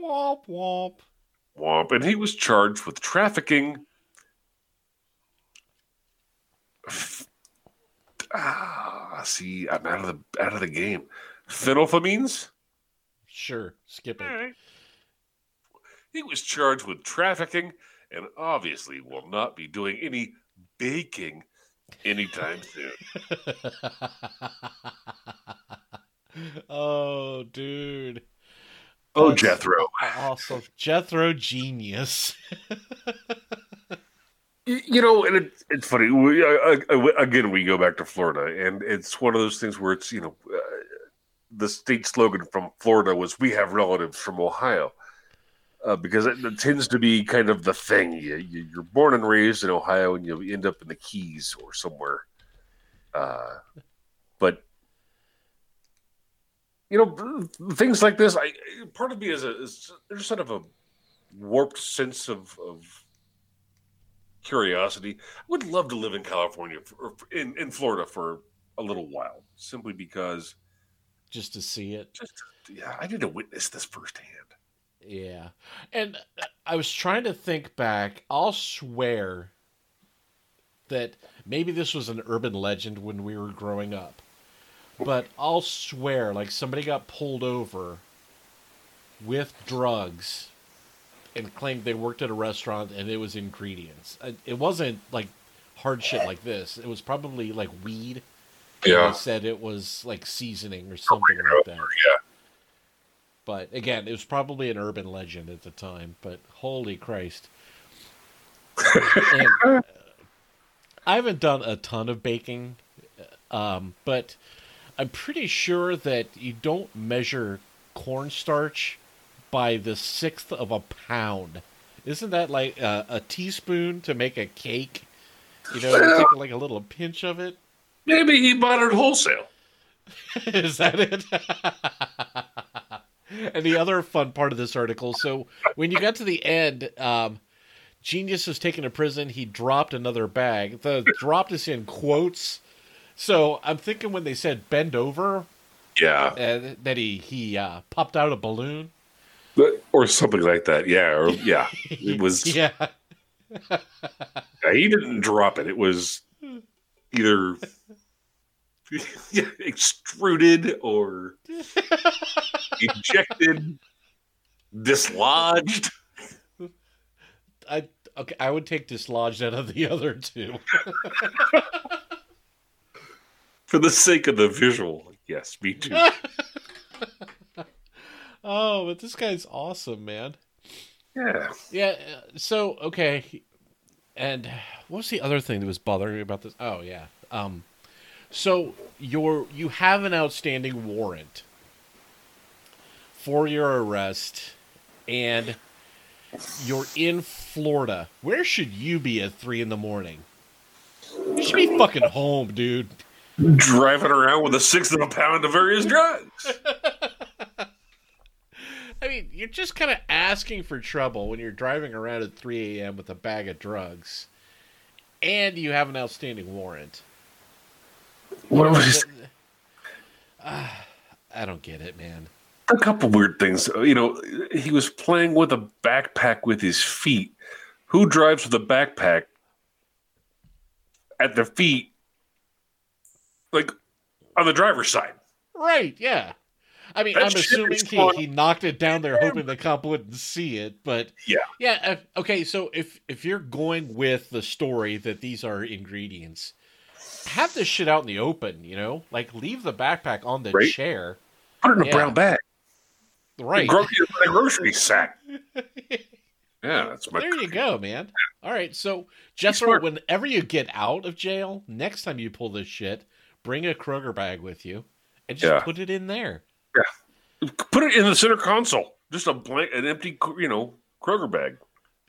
Womp womp. Womp, and he was charged with trafficking. ah, see, I'm out of the out of the game. Phenylphamines. Sure, skip it. He was charged with trafficking and obviously will not be doing any baking anytime soon. oh, dude. Oh, That's Jethro. Awesome. Jethro genius. You know, and it, it's funny. We, uh, uh, again, we go back to Florida, and it's one of those things where it's, you know, uh, the state slogan from Florida was, We have relatives from Ohio. Uh, because it, it tends to be kind of the thing. You, you, you're born and raised in Ohio, and you end up in the Keys or somewhere. Uh, but you know, things like this. I part of me is, a, is there's sort of a warped sense of, of curiosity. I would love to live in California or in, in Florida for a little while, simply because Just to see it. just yeah, I need to witness this firsthand. Yeah. And I was trying to think back. I'll swear that maybe this was an urban legend when we were growing up. But I'll swear like somebody got pulled over with drugs and claimed they worked at a restaurant and it was ingredients. Uh, It wasn't like hard shit like this. It was probably like weed. Yeah. They said it was like seasoning or something like that. Yeah. But again, it was probably an urban legend at the time. But holy Christ! And, uh, I haven't done a ton of baking, um, but I'm pretty sure that you don't measure cornstarch by the sixth of a pound. Isn't that like a, a teaspoon to make a cake? You know, you take like a little pinch of it. Maybe he bought it wholesale. Is that it? and the other fun part of this article so when you got to the end, um, Genius was taken to prison. He dropped another bag. The dropped is in quotes. So I'm thinking when they said bend over, Yeah. uh, that he he uh, popped out a balloon. Or something like that. Yeah. Or yeah. It was yeah, Yeah, he didn't drop it. It was either extruded or ejected, dislodged. I okay. I would take dislodged out of the other two. For the sake of the visual. Yes, me too. oh, but this guy's awesome, man. Yeah. Yeah. So okay, and what was the other thing that was bothering me about this? Oh yeah. Um, so you're you have an outstanding warrant for your arrest, and you're in Florida. Where should you be at three in the morning? You should be fucking home, dude. Driving around with a sixth of a pound of various drugs. I mean, you're just kind of asking for trouble when you're driving around at 3 a.m. with a bag of drugs, and you have an outstanding warrant. What was Ah, I don't get it, man. A couple weird things. You know, he was playing with a backpack with his feet. Who drives with a backpack at their feet, like on the driver's side? Right? Yeah. I mean, That I'm assuming he, fun. he knocked it down there, hoping the cop wouldn't see it. But Yeah. yeah. uh, Okay, so if if you're going with the story that these are ingredients, have this shit out in the open. You know, like leave the backpack on the Right. chair. Put it in a Yeah. brown bag. Right. Gro- in a grocery sack. Yeah, that's my. There you go, man. All right, so Jethro, whenever you get out of jail, next time you pull this shit, bring a Kroger bag with you and just Yeah. put it in there. Yeah, put it in the center console. Just a blank, an empty, you know, Kroger bag.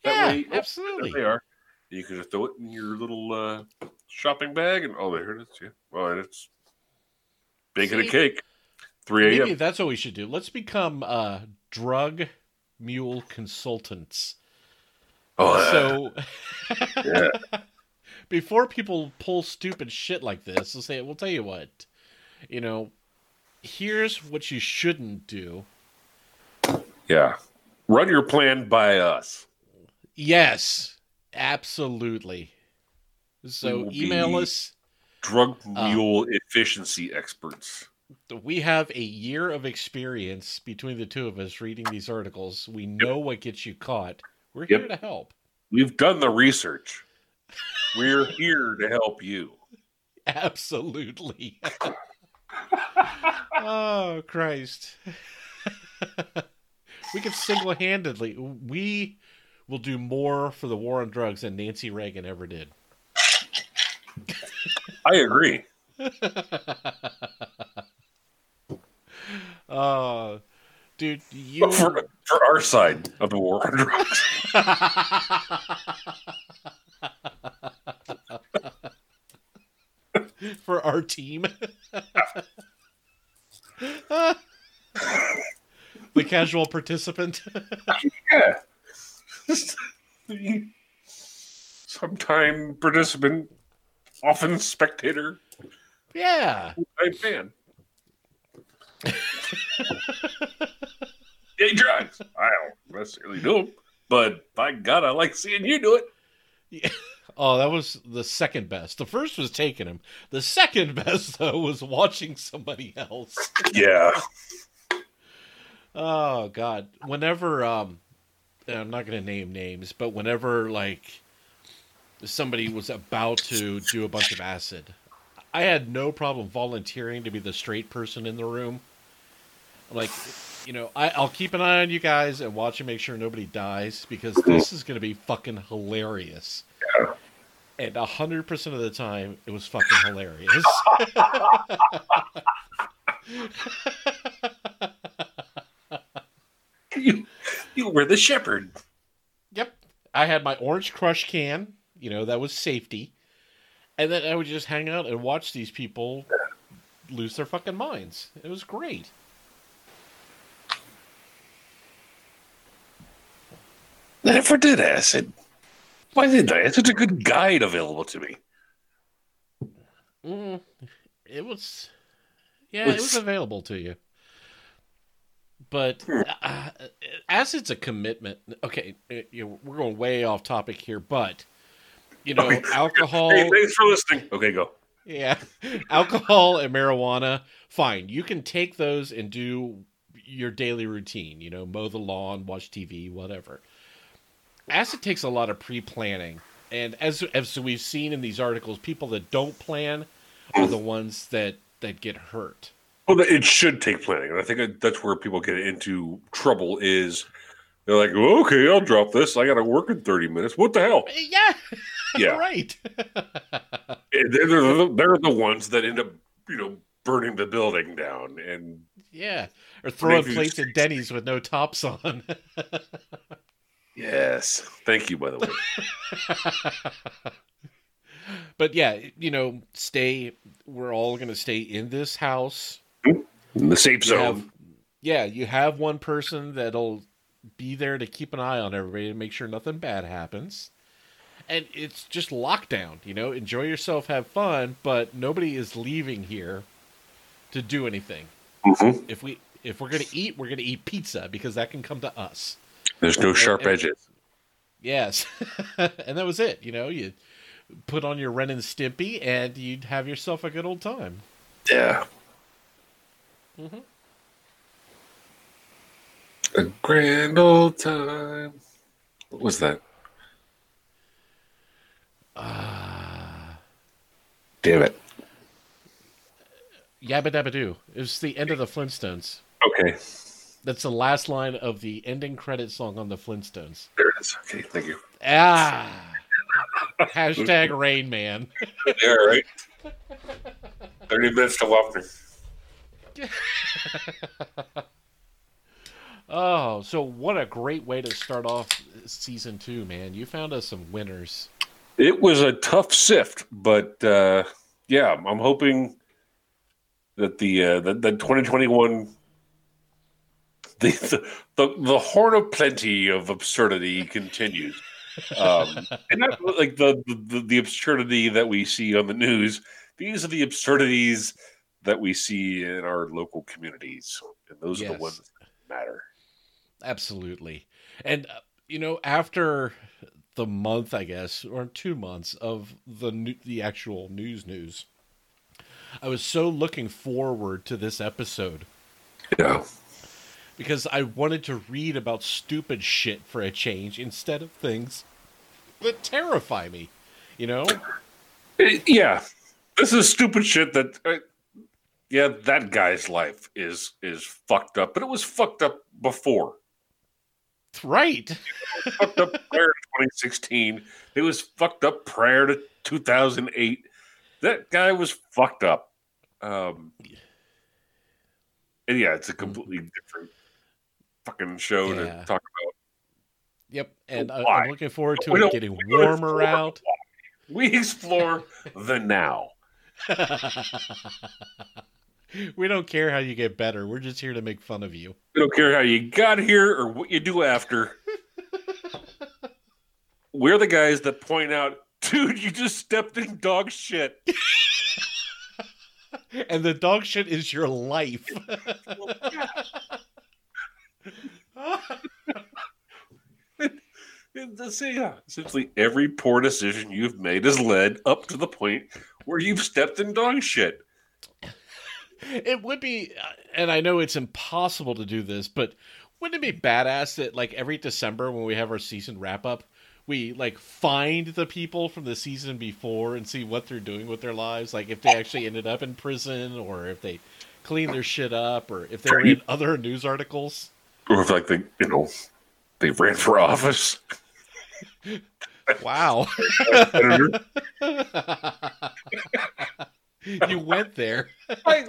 Yeah, way- absolutely. There they are. You can just throw it in your little uh, shopping bag, and oh, there it is. Yeah. Well, and it's baking See? a cake. 3 Maybe a.m. that's what we should do. Let's become uh, drug mule consultants. Oh, So yeah. before people pull stupid shit like this, we'll say, we'll tell you what, you know, here's what you shouldn't do. yeah. Run your plan by us. Yes, absolutely. So email us drug mule efficiency experts. We have a year of experience between the two of us reading these articles. We know what gets you caught. We're Yep. here to help. We've done the research. We're here to help you. Absolutely. oh Christ. we can single handedly we will do more for the war on drugs than Nancy Reagan ever did. I agree. Uh dude, you For, for our side of the war on drugs. for our team. the casual participant. Yeah. Sometime participant, often spectator, yeah. I'm fan. Hey, drugs. I don't necessarily do them, but by God, I like seeing you do it. Oh, that was the second best. The first was taking him. The second best though was watching somebody else. Yeah. Oh god. Whenever um I'm not going to name names, but whenever like somebody was about to do a bunch of acid, I had no problem volunteering to be the straight person in the room. I'm like, you know, I, I'll keep an eye on you guys and watch and make sure nobody dies because this is going to be fucking hilarious. And a hundred percent of the time, it was fucking hilarious. You, you were the shepherd. Yep. I had my orange crush can, you know, that was safety. And then I would just hang out and watch these people lose their fucking minds. It was great. I never did acid. Why didn't I? It's such a good guide available to me. Mm, it was, yeah, it was It's- available to you. But uh, acid's a commitment. Okay, uh, you know, we're going way off topic here, but you know, Okay. alcohol. Hey, thanks for listening. Okay, go. Yeah. Alcohol and marijuana, fine. You can take those and do your daily routine, you know, mow the lawn, watch TV, whatever. Acid takes a lot of pre planning. And as, as we've seen in these articles, people that don't plan are the ones that, that get hurt. Well, it should take planning, and I think that's where people get into trouble. Is they're like, well, "Okay, I'll drop this. I got to work in thirty minutes. What the hell?" Eh, yeah. Yeah, right. they're, they're the- they're the ones that end up, you know, burning the building down. And yeah. Or throwing plates at Denny's with no tops on. yes, thank you, by the way. but yeah, you know, stay. We're all going to stay in this house. In the safe You zone. have, yeah, you have one person that'll be there to keep an eye on everybody and make sure nothing bad happens. And it's just lockdown, you know. Enjoy yourself, have fun, but nobody is leaving here to do anything. Mhm. If we if we're gonna eat, we're gonna eat pizza because that can come to us. There's no sharp and- edges. Yes, and that was it. You know, you put on your Ren and Stimpy, and you'd have yourself a good old time. Yeah. Mm-hmm. A grand old time. What was that? Ah, Damn it. Yabba Dabba Doo. It was the end of the Flintstones. Okay, That's the last line of the ending credit song on the Flintstones. there it is. Okay, thank you. Ah. Hashtag Rain Man. Yeah, right. Thirty minutes to Wapner. Oh, so what a great way to start off season two, man. You found us some winners. It was a tough sift, but uh, yeah, I'm hoping that the uh, the, the 2021 the, the the the horn of plenty of absurdity continues. Um, and not like the, the the absurdity that we see on the news. These are the absurdities that we see in our local communities, and those are the ones that matter. Absolutely. And, uh, you know, after the month, I guess, or two months of the new, the actual news news, I was so looking forward to this episode Yeah. Because I wanted to read about stupid shit for a change instead of things that terrify me. You know? Eh, Yeah. This is stupid shit that uh, yeah, that guy's life is is fucked up, but it was fucked up before. Right. fucked up prior to 2016. It was fucked up prior to 2008. That guy was fucked up. Um, and yeah, it's a completely different fucking show to talk about. Yep. And I, I'm looking forward to We it getting warmer out. We explore the now. we don't care how you get better. We're just here to make fun of you. We don't care how you got here or what you do after. We're the guys that point out, dude, you just stepped in dog shit. And the dog shit is your life. That's it, yeah. Essentially, every poor decision you've made has led up to the point where you've stepped in dog shit. it would be, uh, and I know it's impossible to do this, but wouldn't it be badass that like every December when we have our season wrap up, we like find the people from the season before and see what they're doing with their lives, like if they actually ended up in prison or if they clean their shit up or if they're in other news articles. Or if, like, they, you know, they ran for office. Wow. You went there. I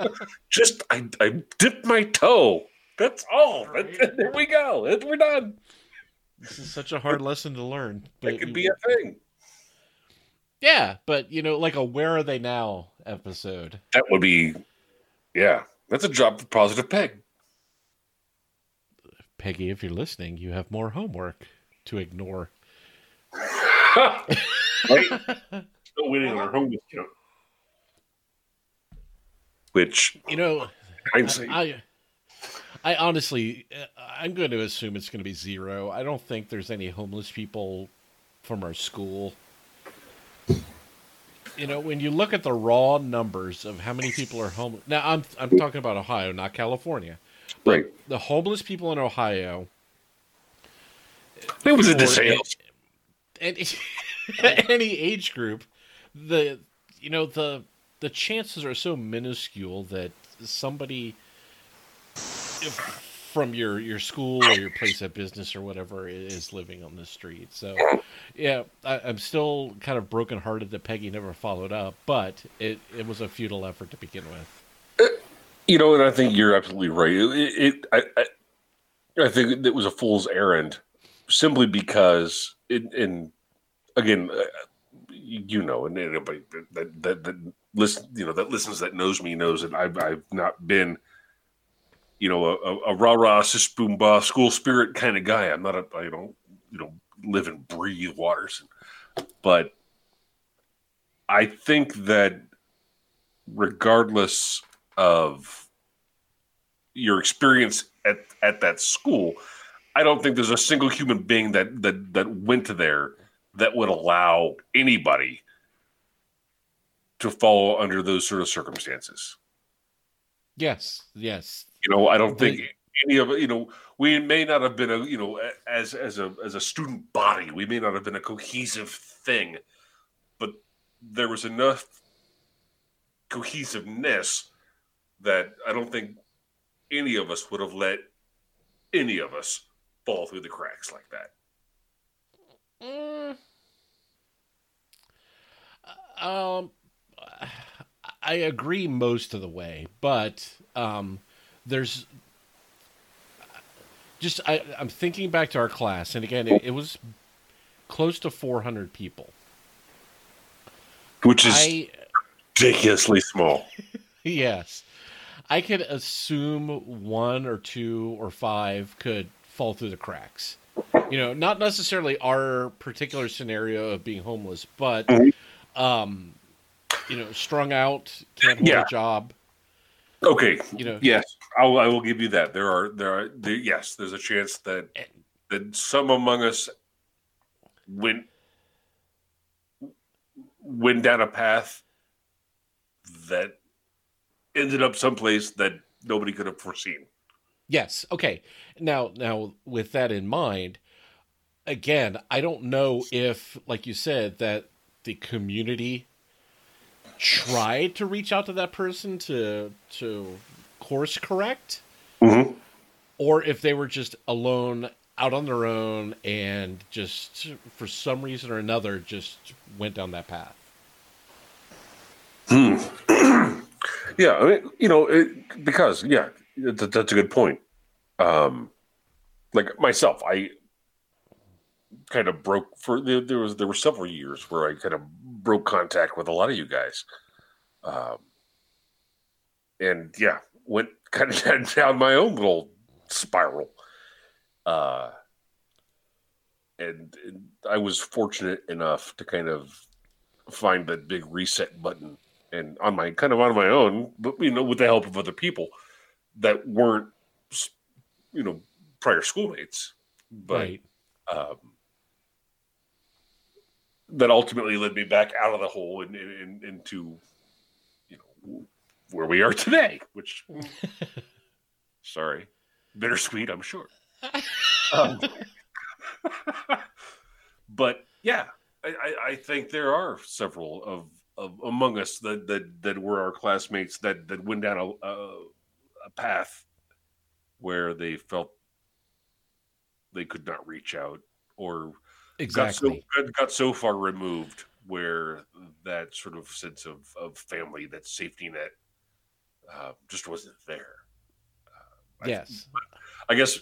just, I, I dipped my toe. That's all. That- there we go. We're done. This is such a hard lesson to learn. But could be a thing. yeah, but you know, like a "Where Are They Now" episode. That would be, yeah. That's a job for Positive Peg. Peggy, if you're listening, you have more homework to ignore. right? Still waiting on our home discount. Which, You know, hindsight, I, I honestly, uh, I'm going to assume it's going to be zero. I don't think there's any homeless people from our school. You know, when you look at the raw numbers of how many people are homeless, now I'm I'm talking about Ohio, not California. Right. The homeless people in Ohio It was a disaster. Any, any age group, the you know the the chances are so minuscule that somebody if- from your your school or your place of business or whatever is living on the street. So yeah, I, I'm still kind of brokenhearted that Peggy never followed up, but it it was a futile effort to begin with. You know, and I think you're absolutely right. It, it I, I, I think it was a fool's errand, simply because it. And again, uh, you know, and anybody that that that listen, you know, that listens, that knows me, knows that I've I've not been, you know, a, a, rah rah sis boom bah school spirit kind of guy. I'm not a I don't you know live and breathe Watterson, but I think that regardless of your experience at, at that school, I don't think there's a single human being that that that went to there that would allow anybody to fall under those sort of circumstances. Yes, yes, You know, I don't think any of. You know, we may not have been a you know as as a as a student body, we may not have been a cohesive thing, but there was enough cohesiveness that I don't think any of us would have let any of us fall through the cracks like that. Mm. Um, I agree most of the way, but um, there's just I, I'm thinking back to our class, and again, it, it was close to 400 people. Which is I ridiculously small. yes, I could assume one or two or five could fall through the cracks. You know, not necessarily our particular scenario of being homeless, but Mhm. um, you know, strung out, can't hold Yeah. a job. Okay. You know, Yes, I will, I will give you that. There are there are there, yes, there's a chance that that some among us went went down a path that ended up someplace that nobody could have foreseen. Yes. Okay. Now, now with that in mind, again, I don't know if, like you said, that the community tried to reach out to that person to to course correct, Mm-hmm. or if they were just alone out on their own and just for some reason or another just went down that path. Yeah, I mean, you know, it, because yeah, that, that's a good point. Um, like myself, I kind of broke for there, there was there were several years where I kind of broke contact with a lot of you guys, um, and yeah, went kind of down my own little spiral. Uh, and, and I was fortunate enough to kind of find that big reset button and on my kind of on my own, but you know, with the help of other people that weren't, you know, prior schoolmates, but right. um, that ultimately led me back out of the hole and, and, and into, you know, where we are today. Which, sorry, bittersweet, I'm sure. Um, but yeah, I, I, I think there are several of of among us that that that were our classmates that that went down a a, a path where they felt they could not reach out or Exactly. got so got so far removed where that sort of sense of of family that safety net uh, just wasn't there Uh, I- yes. I guess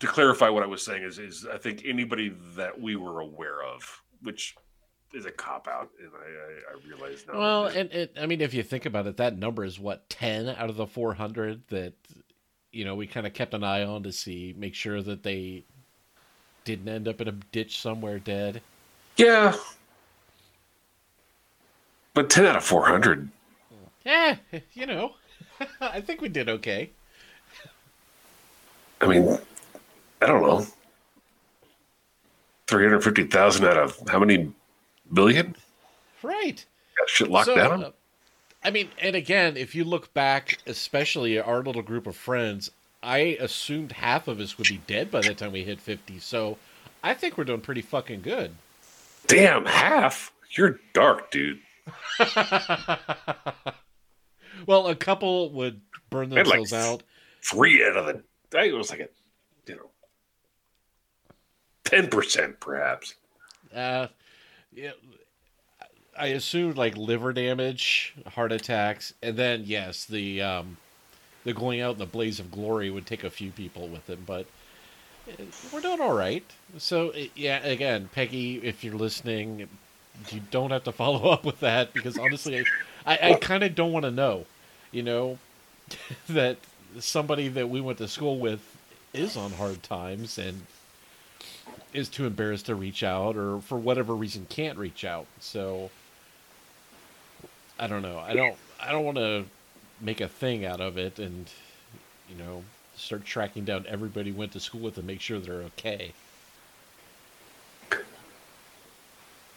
to clarify what I was saying is, is I think anybody that we were aware of, which is a cop out, and I, I, I realize now. Well, and it, I mean, if you think about it, that number is what ten out of the four hundred that you know we kind of kept an eye on to see, make sure that they didn't end up in a ditch somewhere dead. yeah, but ten out of four hundred. Yeah, you know, I think we did okay. I mean, I don't know. Three hundred fifty thousand out of how many billion? Right. Got shit locked So, down. uh, I mean, and again, if you look back, especially our little group of friends, I assumed half of us would be dead by the time we hit 50. So I think we're doing pretty fucking good. Damn, half. You're dark, dude. well, a couple would burn I'd like themselves out. Three out of the. I was like a, you know, ten percent perhaps. Uh, yeah, I assumed like liver damage, heart attacks, and then yes, the um, the going out in the blaze of glory would take a few people with it, but uh, we're doing all right. So uh, yeah, again, Peggy, if you're listening, you don't have to follow up with that because honestly, I I, I kind of don't want to know, you know, that somebody that we went to school with is on hard times and is too embarrassed to reach out or for whatever reason can't reach out. So I don't know. I don't I don't want to make a thing out of it and you know start tracking down everybody went to school with and make sure they're okay.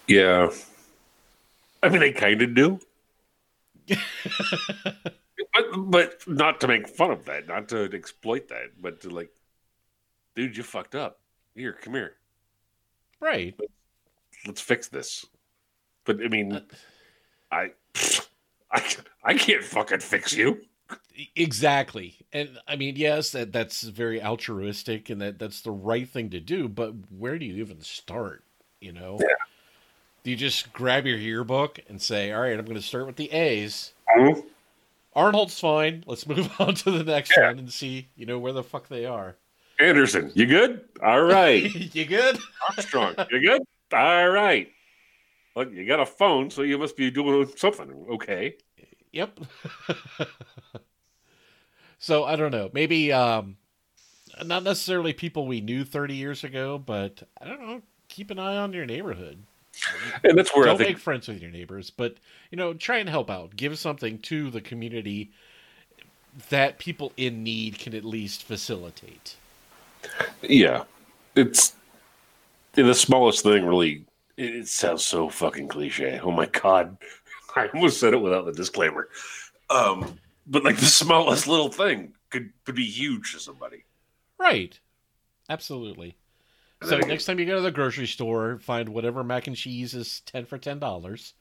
Yeah. I mean, they kind of do. but, but not to make fun of that, not to exploit that, but to like, dude, you fucked up. Here, come here. Right. Let's fix this. But I mean, Uh, I, I, I can't fucking fix you. Exactly. And I mean, yes, that that's very altruistic and that that's the right thing to do, but where do you even start, you know? Yeah. Do you just grab your yearbook and say, "All right, I'm going to start with the A's." Mhm. Arnold's fine. Let's move on to the next Yeah. one and see, you know, where the fuck they are. Anderson, you good? All right. you good? Armstrong, you good? All right. Look, you got a phone, so you must be doing something. Okay. Yep. so I don't know. Maybe um not necessarily people we knew 30 years ago, but I don't know. Keep an eye on your neighborhood. And that's where don't I think make friends with your neighbors, but you know, try and help out. Give something to the community that people in need can at least facilitate. Yeah, it's the smallest thing. Really, it, sounds so fucking cliche. Oh my god, I almost said it without the disclaimer. Um, but like the smallest little thing could could be huge to somebody. Right. Absolutely. So then- next time you go to the grocery store, find whatever mac and cheese is ten for ten dollars,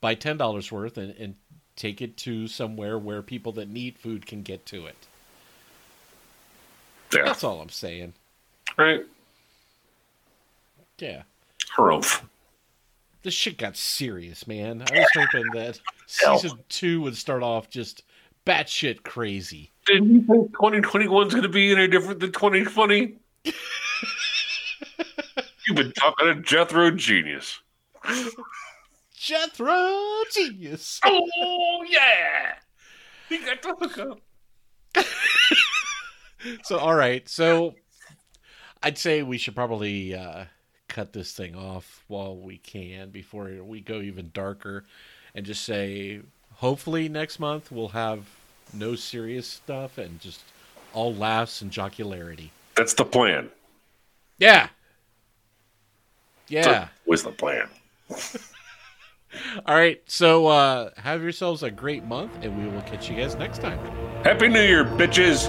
buy ten dollars worth, and, and take it to somewhere where people that need food can get to it. Yeah. That's all I'm saying. Right. Yeah. Harumph. This shit got serious, man. I was hoping that season two would start off just batshit crazy. Did you think 2021 is going to be any different than 2020? You've been talking to Jethro Genius. Jethro genius. Oh, yeah. He got the hookup. So all right, so I'd say we should probably uh, cut this thing off while we can before we go even darker, and just say hopefully next month we'll have no serious stuff and just all laughs and jocularity. That's the plan. Yeah. Yeah. Was the plan. All right. So uh, have yourselves a great month, and we will catch you guys next time. Happy New Year, bitches.